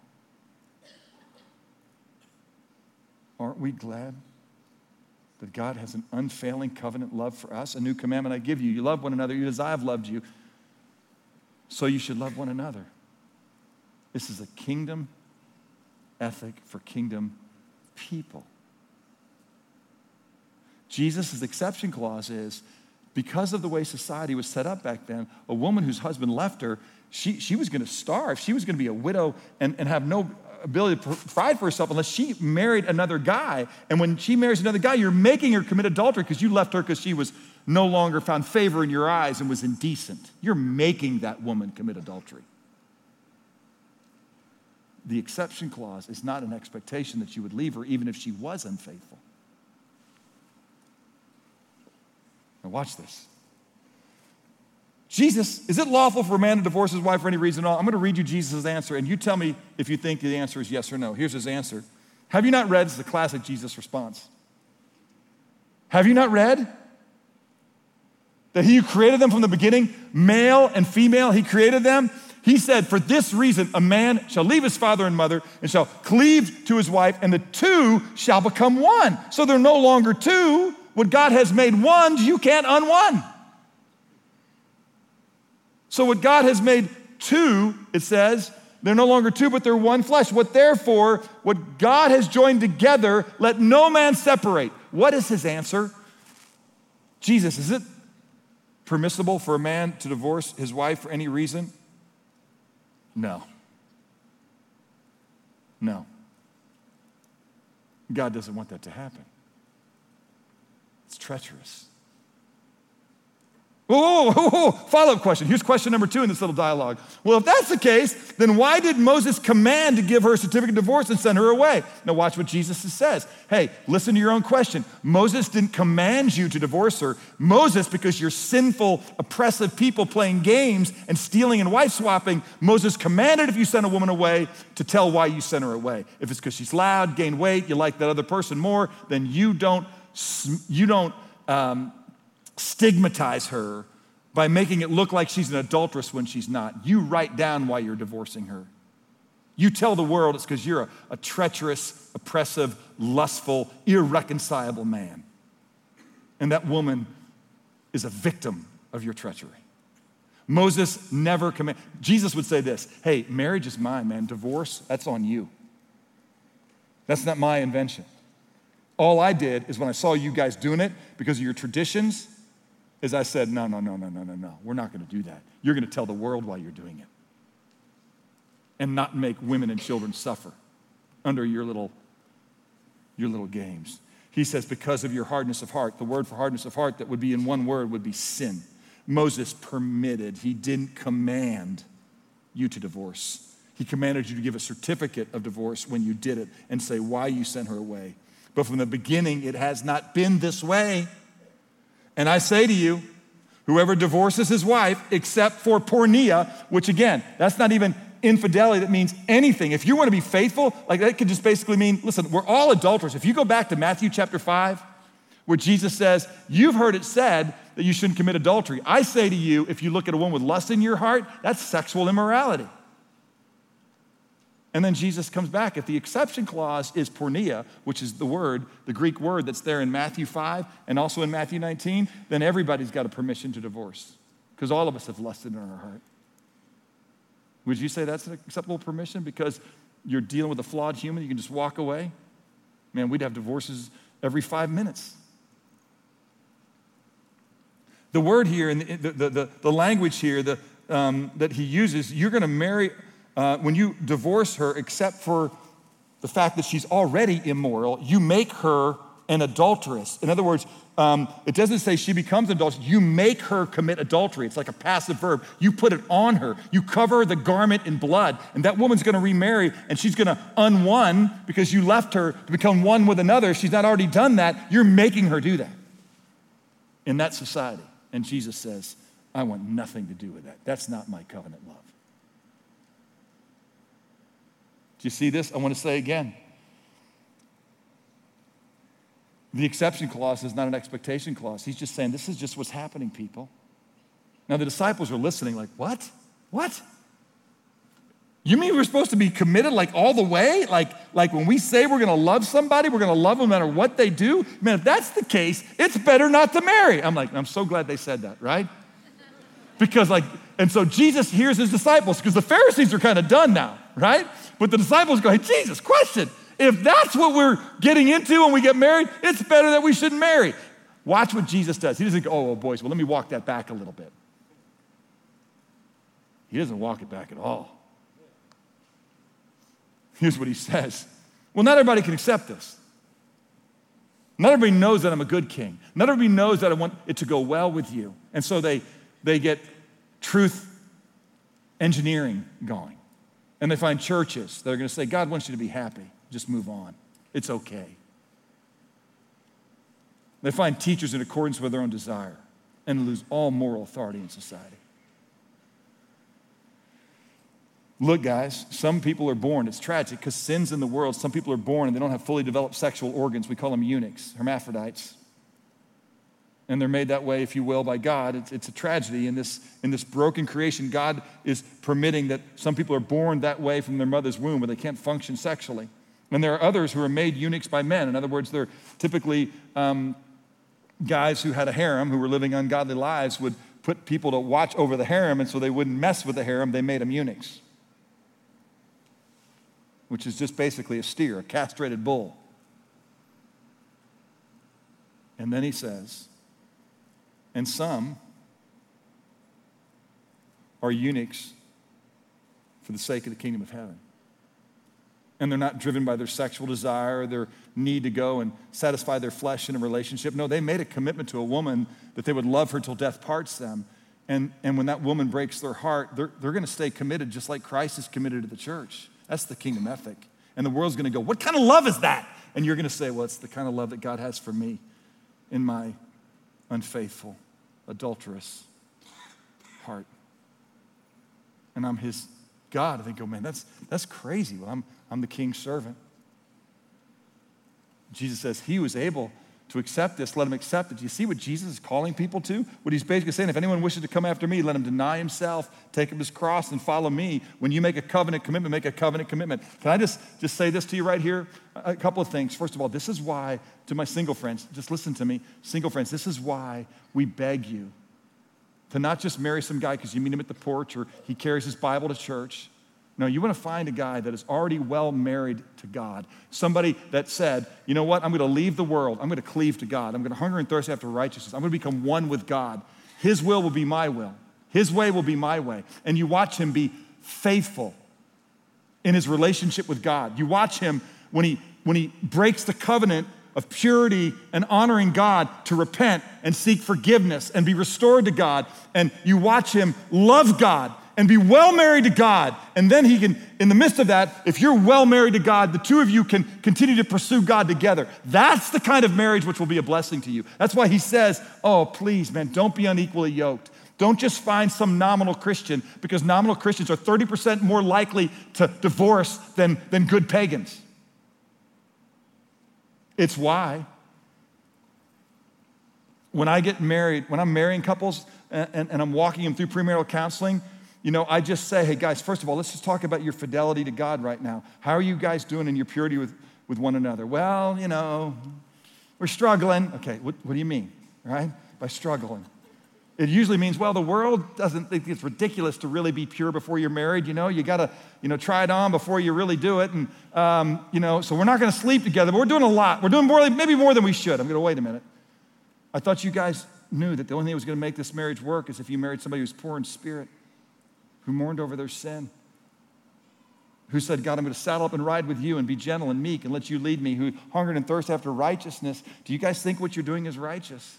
Aren't we glad that God has an unfailing covenant love for us? A new commandment I give you. You love one another as I have loved you. So you should love one another. This is a kingdom ethic for kingdom people. Jesus' exception clause is because of the way society was set up back then, a woman whose husband left her she, she was going to starve. She was going to be a widow and, and have no ability to provide for herself unless she married another guy. And when she marries another guy, you're making her commit adultery because you left her because she was no longer found favor in your eyes and was indecent. You're making that woman commit adultery. The exception clause is not an expectation that you would leave her even if she was unfaithful. Now, watch this. Jesus, is it lawful for a man to divorce his wife for any reason at all? I'm going to read you Jesus' answer, and you tell me if you think the answer is yes or no. Here's his answer. Have you not read? Is the classic Jesus response. Have you not read that he who created them from the beginning, male and female, he created them? He said, For this reason, a man shall leave his father and mother and shall cleave to his wife, and the two shall become one. So they're no longer two. What God has made one, you can't unone. So, what God has made two, it says, they're no longer two, but they're one flesh. What therefore, what God has joined together, let no man separate. What is his answer? Jesus, is it permissible for a man to divorce his wife for any reason? No. No. God doesn't want that to happen. It's treacherous. Whoa, whoa, whoa, follow up question. Here's question number two in this little dialogue. Well, if that's the case, then why did Moses command to give her a certificate of divorce and send her away? Now, watch what Jesus says. Hey, listen to your own question. Moses didn't command you to divorce her. Moses, because you're sinful, oppressive people playing games and stealing and wife swapping, Moses commanded if you send a woman away to tell why you sent her away. If it's because she's loud, gained weight, you like that other person more, then you don't, you don't, um, stigmatize her by making it look like she's an adulteress when she's not. You write down why you're divorcing her. You tell the world it's because you're a, a, treacherous, oppressive, lustful, irreconcilable man. And that woman is a victim of your treachery. Moses never commanded. Jesus would say this Hey, marriage is mine, man. Divorce, that's on you. That's not my invention. All I did is when I saw you guys doing it because of your traditions, is I said, no, no, no, no, no, no, no. We're not going to do that. You're going to tell the world why you're doing it and not make women and children suffer under your little, your little games. He says, because of your hardness of heart, the word for hardness of heart that would be in one word would be sin. Moses permitted, he didn't command you to divorce. He commanded you to give a certificate of divorce when you did it and say why you sent her away. But from the beginning, it has not been this way. And I say to you, whoever divorces his wife, except for porneia, which again, that's not even infidelity that means anything. If you want to be faithful, like that could just basically mean, listen, we're all adulterers. If you go back to Matthew chapter 5, where Jesus says, You've heard it said that you shouldn't commit adultery. I say to you, if you look at a woman with lust in your heart, that's sexual immorality. And then Jesus comes back. If the exception clause is porneia, which is the word, the Greek word that's there in Matthew 5 and also in Matthew 19, then everybody's got a permission to divorce because all of us have lusted in our heart. Would you say that's an acceptable permission because you're dealing with a flawed human? You can just walk away? Man, we'd have divorces every five minutes. The word here, and the, the, the, the language here the, um, that he uses, you're going to marry uh, when you divorce her, except for the fact that she's already immoral, you make her an adulteress. In other words, um, it doesn't say she becomes an adulteress. You make her commit adultery. It's like a passive verb. You put it on her. You cover the garment in blood. And that woman's going to remarry and she's going to unone because you left her to become one with another. She's not already done that. You're making her do that in that society. And Jesus says, I want nothing to do with that. That's not my covenant love. Do you see this? I want to say again. The exception clause is not an expectation clause. He's just saying, this is just what's happening, people. Now, the disciples are listening, like, what? What? You mean we're supposed to be committed like all the way? Like, like when we say we're gonna love somebody, we're gonna love them no matter what they do? Man, if that's the case, it's better not to marry. I'm like, I'm so glad they said that, right? [LAUGHS] Because, like, and so Jesus hears his disciples because the Pharisees are kind of done now, right? But the disciples go, hey, Jesus, question. If that's what we're getting into when we get married, it's better that we shouldn't marry. Watch what Jesus does. He doesn't go, oh, boys, well, let me walk that back a little bit. He doesn't walk it back at all. Here's what he says Well, not everybody can accept this. Not everybody knows that I'm a good king. Not everybody knows that I want it to go well with you. And so they, they get truth engineering going. And they find churches that are going to say, God wants you to be happy. Just move on. It's okay. They find teachers in accordance with their own desire and lose all moral authority in society. Look, guys, some people are born, it's tragic because sin's in the world. Some people are born and they don't have fully developed sexual organs. We call them eunuchs, hermaphrodites and they're made that way, if you will, by God. It's, it's, a tragedy in this, in this broken creation. God is permitting that some people are born that way from their mother's womb where they can't function sexually. And there are others who are made eunuchs by men. In other words, they're typically um, guys who had a harem, who were living ungodly lives, would put people to watch over the harem, and so they wouldn't mess with the harem, they made them eunuchs, which is just basically a steer, a castrated bull. And then he says, and some are eunuchs for the sake of the kingdom of heaven. And they're not driven by their sexual desire or their need to go and satisfy their flesh in a relationship. No, they made a commitment to a woman that they would love her till death parts them. And, and when that woman breaks their heart, they're, they're going to stay committed just like Christ is committed to the church. That's the kingdom ethic. And the world's going to go, What kind of love is that? And you're going to say, Well, it's the kind of love that God has for me in my unfaithful, adulterous heart. And I'm his God. And they go, Man, that's, that's crazy. Well, I'm, I'm the king's servant. Jesus says, He was able to accept this, let him accept it. Do you see what Jesus is calling people to? What he's basically saying, if anyone wishes to come after me, let him deny himself, take up his cross, and follow me. When you make a covenant commitment, make a covenant commitment. Can I just, just say this to you right here? A couple of things. First of all, this is why, to my single friends, just listen to me, single friends, this is why we beg you to not just marry some guy because you meet him at the porch or he carries his Bible to church. No, you want to find a guy that is already well married to God. Somebody that said, you know what, I'm going to leave the world. I'm going to cleave to God. I'm going to hunger and thirst after righteousness. I'm going to become one with God. His will will be my will, His way will be my way. And you watch him be faithful in his relationship with God. You watch him when he, when he breaks the covenant of purity and honoring God to repent and seek forgiveness and be restored to God. And you watch him love God and be well married to God. And then he can, in the midst of that, if you're well married to God, the two of you can continue to pursue God together. That's the kind of marriage which will be a blessing to you. That's why he says, Oh, please, man, don't be unequally yoked. Don't just find some nominal Christian because nominal Christians are 30% more likely to divorce than, than good pagans. It's why when I get married, when I'm marrying couples and, and, and I'm walking them through premarital counseling, you know, I just say, hey, guys, first of all, let's just talk about your fidelity to God right now. How are you guys doing in your purity with, with one another? Well, you know, we're struggling. Okay, what, what do you mean, right? By struggling. It usually means, well, the world doesn't think it's ridiculous to really be pure before you're married. You know, you got to, you know, try it on before you really do it. And, um, you know, so we're not going to sleep together, but we're doing a lot. We're doing more, maybe more than we should. I'm going to wait a minute. I thought you guys knew that the only thing that was going to make this marriage work is if you married somebody who's poor in spirit who mourned over their sin, who said, God, I'm going to saddle up and ride with you and be gentle and meek and let you lead me, who hungered and thirsted after righteousness. Do you guys think what you're doing is righteous?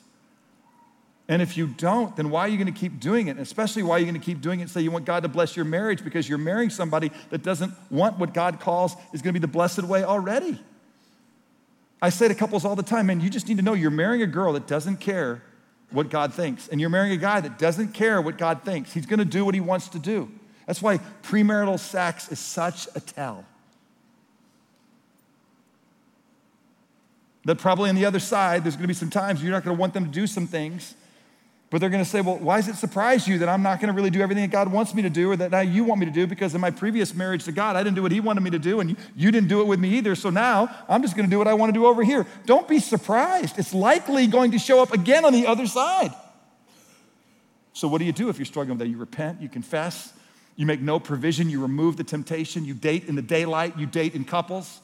And if you don't, then why are you going to keep doing it? Especially why are you going to keep doing it and say you want God to bless your marriage because you're marrying somebody that doesn't want what God calls is going to be the blessed way already. I say to couples all the time, man, you just need to know you're marrying a girl that doesn't care what God thinks. And you're marrying a guy that doesn't care what God thinks. He's going to do what he wants to do. That's why premarital sex is such a tell. That probably on the other side, there's going to be some times you're not going to want them to do some things but they're going to say, well, why does it surprise you that I'm not going to really do everything that God wants me to do or that now you want me to do? Because in my previous marriage to God, I didn't do what He wanted me to do and you, didn't do it with me either. So now I'm just going to do what I want to do over here. Don't be surprised. It's likely going to show up again on the other side. So, what do you do if you're struggling with that? You repent, you confess, you make no provision, you remove the temptation, you date in the daylight, you date in couples.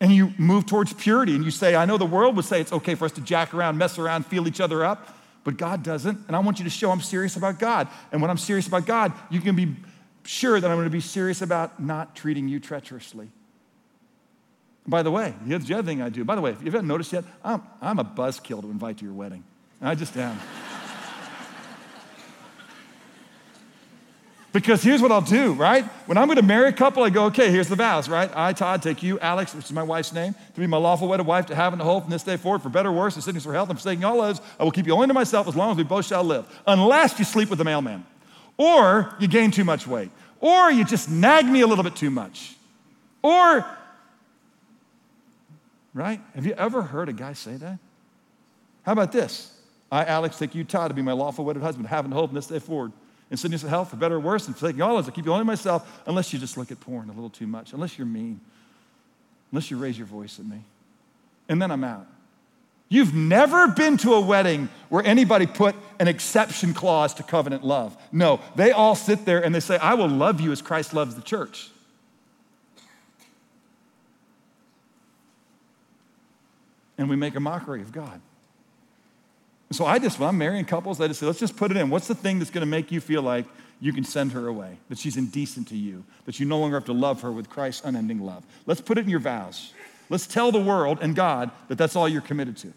And you move towards purity and you say, I know the world would say it's okay for us to jack around, mess around, feel each other up but God doesn't. And I want you to show I'm serious about God. And when I'm serious about God, you can be sure that I'm going to be serious about not treating you treacherously. By the way, here's the other thing I do. By the way, if you haven't noticed yet, I'm, I'm a buzzkill to invite to your wedding. I just am. Because here's what I'll do, right? When I'm going to marry a couple, I go, okay, here's the vows, right? I, Todd, take you, Alex, which is my wife's name, to be my lawful wedded wife, to have and to hold from this day forward, for better or worse, for sickness or health, and forsaking all others, I will keep you only to myself as long as we both shall live, unless you sleep with the mailman, or you gain too much weight, or you just nag me a little bit too much, or, right? Have you ever heard a guy say that? How about this? I, Alex, take you, Todd, to be my lawful wedded husband, have and hold from this day forward and sickness and health, for better or worse, and forsaking all us. I keep you only myself, unless you just look at porn a little too much, unless you're mean, unless you raise your voice at me. And then I'm out. You've never been to a wedding where anybody put an exception clause to covenant love. No, they all sit there and they say, I will love you as Christ loves the church. And we make a mockery of God. So I just, when I'm marrying couples, I just say, let's just put it in. What's the thing that's going to make you feel like you can send her away, that she's indecent to you, that you no longer have to love her with Christ's unending love? Let's put it in your vows. Let's tell the world and God that that's all you're committed to.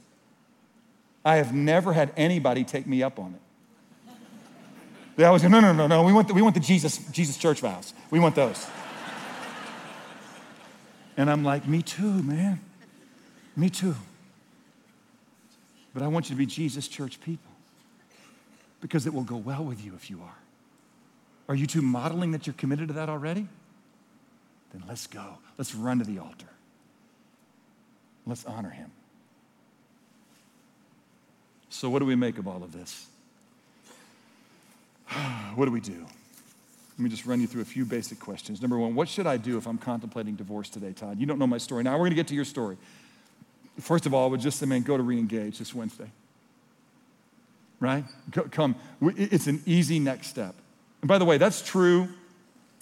I have never had anybody take me up on it. They always go, no, no, no, no, we want the, we want the Jesus, Jesus church vows. We want those. and I'm like, me too, man. Me too. But I want you to be Jesus church people because it will go well with you if you are. Are you two modeling that you're committed to that already? Then let's go. Let's run to the altar. Let's honor him. So, what do we make of all of this? [SIGHS] what do we do? Let me just run you through a few basic questions. Number one, what should I do if I'm contemplating divorce today, Todd? You don't know my story. Now we're going to get to your story. First of all, I would just say, man, go to reengage this Wednesday. Right? Come. It's an easy next step. And by the way, that's true.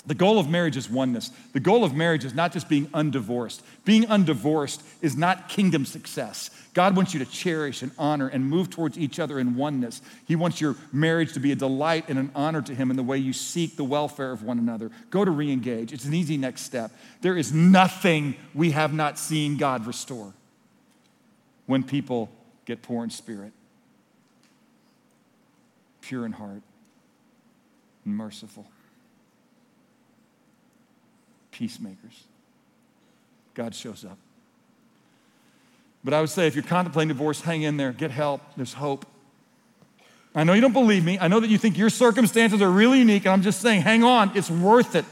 The goal of marriage is oneness. The goal of marriage is not just being undivorced. Being undivorced is not kingdom success. God wants you to cherish and honor and move towards each other in oneness. He wants your marriage to be a delight and an honor to Him in the way you seek the welfare of one another. Go to reengage. It's an easy next step. There is nothing we have not seen God restore when people get poor in spirit, pure in heart, and merciful. Peacemakers. God shows up. But I would say if you're contemplating divorce, hang in there, get help, there's hope. I know you don't believe me. I know that you think your circumstances are really unique, and I'm just saying, hang on, it's worth it.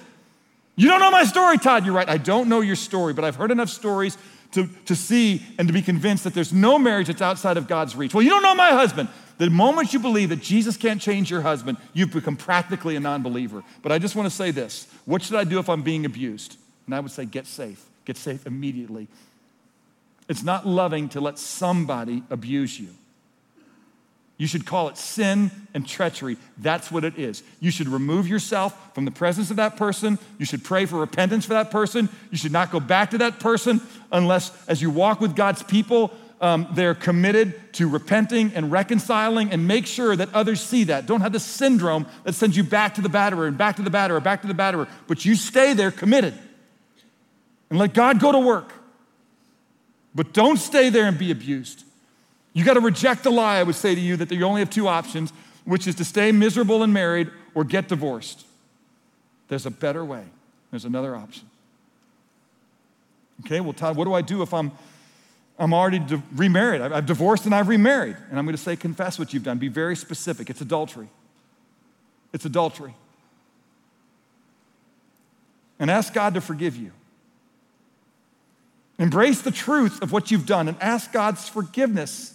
You don't know my story, Todd. You're right. I don't know your story, but I've heard enough stories to, to see and to be convinced that there's no marriage that's outside of God's reach. Well, you don't know my husband. The moment you believe that Jesus can't change your husband, you've become practically a non believer. But I just want to say this what should I do if I'm being abused? And I would say, get safe. Get safe immediately. It's not loving to let somebody abuse you. You should call it sin and treachery. That's what it is. You should remove yourself from the presence of that person. You should pray for repentance for that person. You should not go back to that person unless, as you walk with God's people, um, they're committed to repenting and reconciling and make sure that others see that. Don't have the syndrome that sends you back to the batterer and back to the batterer, back to the batterer, but you stay there committed and let God go to work. But don't stay there and be abused. You got to reject the lie, I would say to you, that you only have two options, which is to stay miserable and married or get divorced. There's a better way, there's another option. Okay, well, Todd, what do I do if I'm, I'm already di- remarried? I've divorced and I've remarried. And I'm going to say, confess what you've done. Be very specific. It's adultery. It's adultery. And ask God to forgive you. Embrace the truth of what you've done and ask God's forgiveness.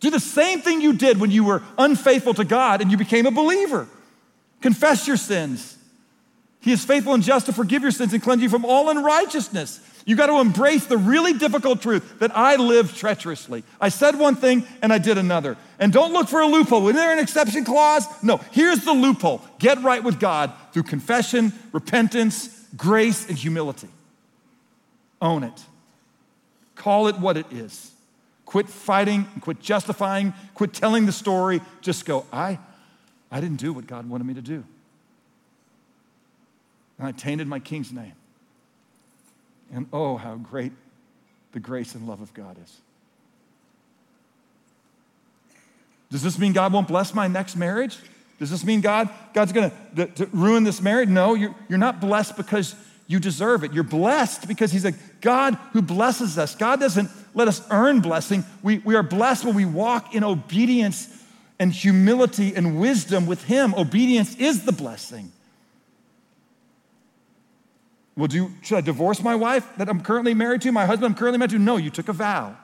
Do the same thing you did when you were unfaithful to God and you became a believer. Confess your sins. He is faithful and just to forgive your sins and cleanse you from all unrighteousness. You got to embrace the really difficult truth that I lived treacherously. I said one thing and I did another. And don't look for a loophole. Is there an exception clause? No. Here's the loophole get right with God through confession, repentance, grace, and humility. Own it. Call it what it is. Quit fighting, quit justifying, quit telling the story. Just go, I, I didn't do what God wanted me to do. And I tainted my king's name. And oh, how great the grace and love of God is. Does this mean God won't bless my next marriage? Does this mean God, God's gonna to ruin this marriage? No, you're, you're not blessed because you deserve it. You're blessed because He's a God who blesses us. God doesn't let us earn blessing. We, we are blessed when we walk in obedience and humility and wisdom with Him. Obedience is the blessing. Well, do, should I divorce my wife that I'm currently married to, my husband I'm currently married to? No, you took a vow.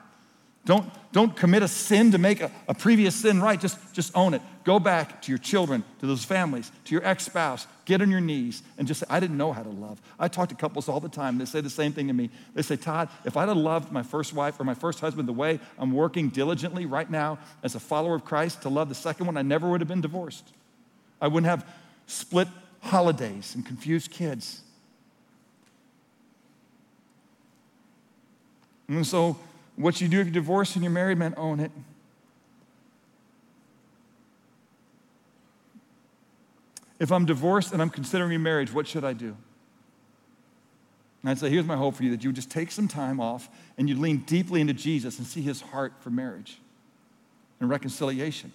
Don't, don't commit a sin to make a, a, previous sin right. Just, just own it. Go back to your children, to those families, to your ex spouse. Get on your knees and just say, I didn't know how to love. I talk to couples all the time. They say the same thing to me. They say, Todd, if I'd have loved my first wife or my first husband the way I'm working diligently right now as a follower of Christ to love the second one, I never would have been divorced. I wouldn't have split holidays and confused kids. And so, what you do if you divorce and you're married, man, own it. If I'm divorced and I'm considering remarriage, what should I do? And I'd say, here's my hope for you that you would just take some time off and you'd lean deeply into Jesus and see his heart for marriage and reconciliation.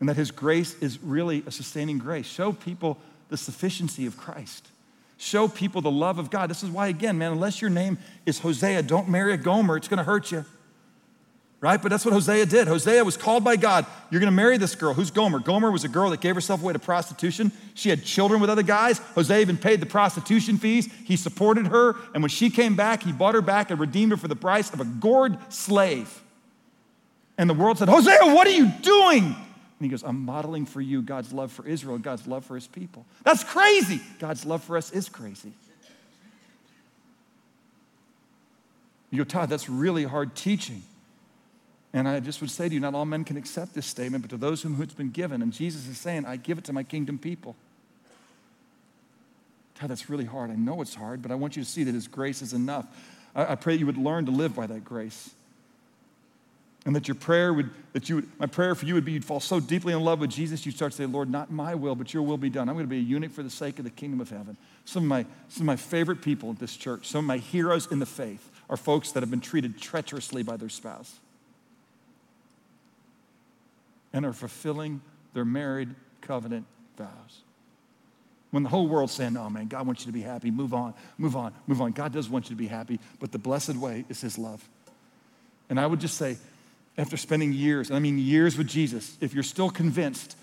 And that his grace is really a sustaining grace. Show people the sufficiency of Christ. Show people the love of God. This is why, again, man, unless your name is Hosea, don't marry a Gomer. It's going to hurt you right? But that's what Hosea did. Hosea was called by God. You're going to marry this girl. Who's Gomer? Gomer was a girl that gave herself away to prostitution. She had children with other guys. Hosea even paid the prostitution fees. He supported her. And when she came back, he bought her back and redeemed her for the price of a gored slave. And the world said, Hosea, what are you doing? And he goes, I'm modeling for you God's love for Israel God's love for his people. That's crazy. God's love for us is crazy. You go, Todd, that's really hard teaching. And I just would say to you, not all men can accept this statement, but to those whom it's been given. And Jesus is saying, I give it to my kingdom people. God, that's really hard. I know it's hard, but I want you to see that His grace is enough. I, I pray you would learn to live by that grace. And that your prayer would, that you would, my prayer for you would be you'd fall so deeply in love with Jesus, you'd start to say, Lord, not my will, but your will be done. I'm going to be a eunuch for the sake of the kingdom of heaven. Some of my, some of my favorite people at this church, some of my heroes in the faith, are folks that have been treated treacherously by their spouse and are fulfilling their married covenant vows. When the whole world's saying, oh man, God wants you to be happy, move on, move on, move on. God does want you to be happy, but the blessed way is His love. And I would just say, after spending years, and I mean years with Jesus, if you're still convinced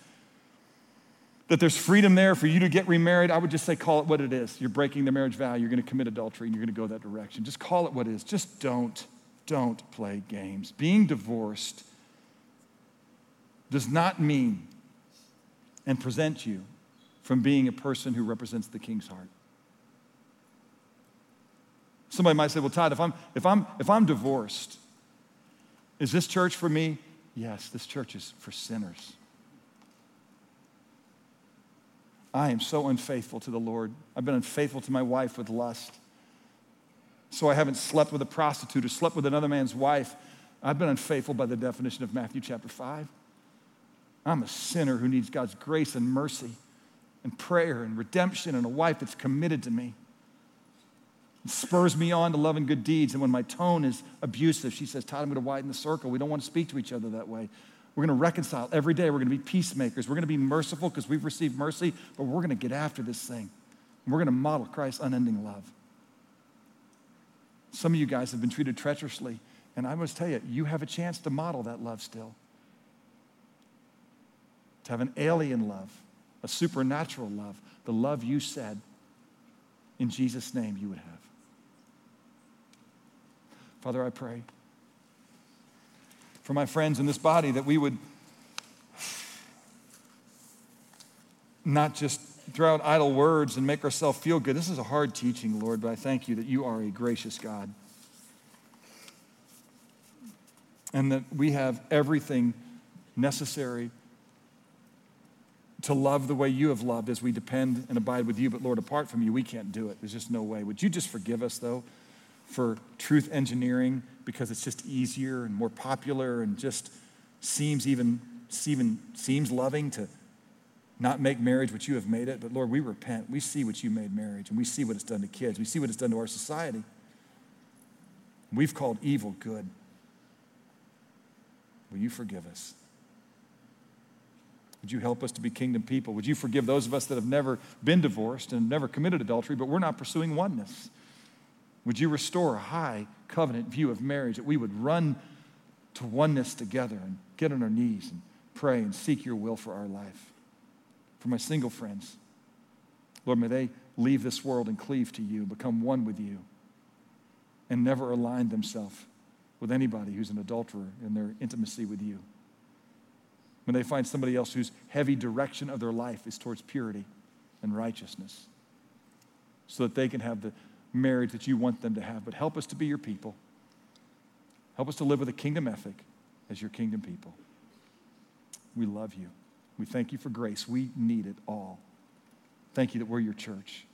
that there's freedom there for you to get remarried, I would just say, call it what it is. You're breaking the marriage vow, you're going to commit adultery, and you're going to go that direction. Just call it what it is. Just don't, don't play games. Being divorced does not mean and present you from being a person who represents the king's heart. Somebody might say, well, Todd, if I'm, if I'm, if I'm divorced, is this church for me? Yes, this church is for sinners. I am so unfaithful to the Lord. I've been unfaithful to my wife with lust. So I haven't slept with a prostitute or slept with another man's wife. I've been unfaithful by the definition of Matthew chapter 5. I'm a sinner who needs God's grace and mercy and prayer and redemption and a wife that's committed to me. Spurs me on to love and good deeds. And when my tone is abusive, she says, Todd, I'm going to widen the circle. We don't want to speak to each other that way. We're going to reconcile every day. We're going to be peacemakers. We're going to be merciful because we've received mercy, but we're going to get after this thing. And we're going to model Christ's unending love. Some of you guys have been treated treacherously, and I must tell you, you have a chance to model that love still to have an alien love, a supernatural love, the love you said in Jesus' name you would have. Father, I pray for my friends in this body that we would not just throw out idle words and make ourselves feel good. This is a hard teaching, Lord, but I thank you that you are a gracious God. And that we have everything necessary to love the way you have loved as we depend and abide with you. But Lord, apart from you, we can't do it. There's just no way. Would you just forgive us, though, for truth engineering because it's just easier and more popular and just seems even, even seems loving to not make marriage what you have made it. But Lord, we repent. We see what you made marriage and we see what it's done to kids. We see what it's done to our society. We've called evil good. Will you forgive us? Would you help us to be kingdom people? Would you forgive those of us that have never been divorced and never committed adultery, but we're not pursuing oneness? Would you restore a high covenant view of marriage that we would run to oneness together and get on our knees and pray and seek your will for our life? For my single friends, Lord, may they leave this world and cleave to you, become one with you, and never align themselves with anybody who's an adulterer in their intimacy with you when they find somebody else whose heavy direction of their life is towards purity and righteousness, so that they can have the marriage that you want them to have, but help us to be your people. Help us to live with a kingdom ethic as your kingdom people. We love you. We thank you for grace. We need it all. Thank you that we're your church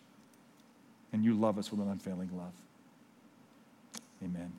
and you love us with an unfailing love. Amen.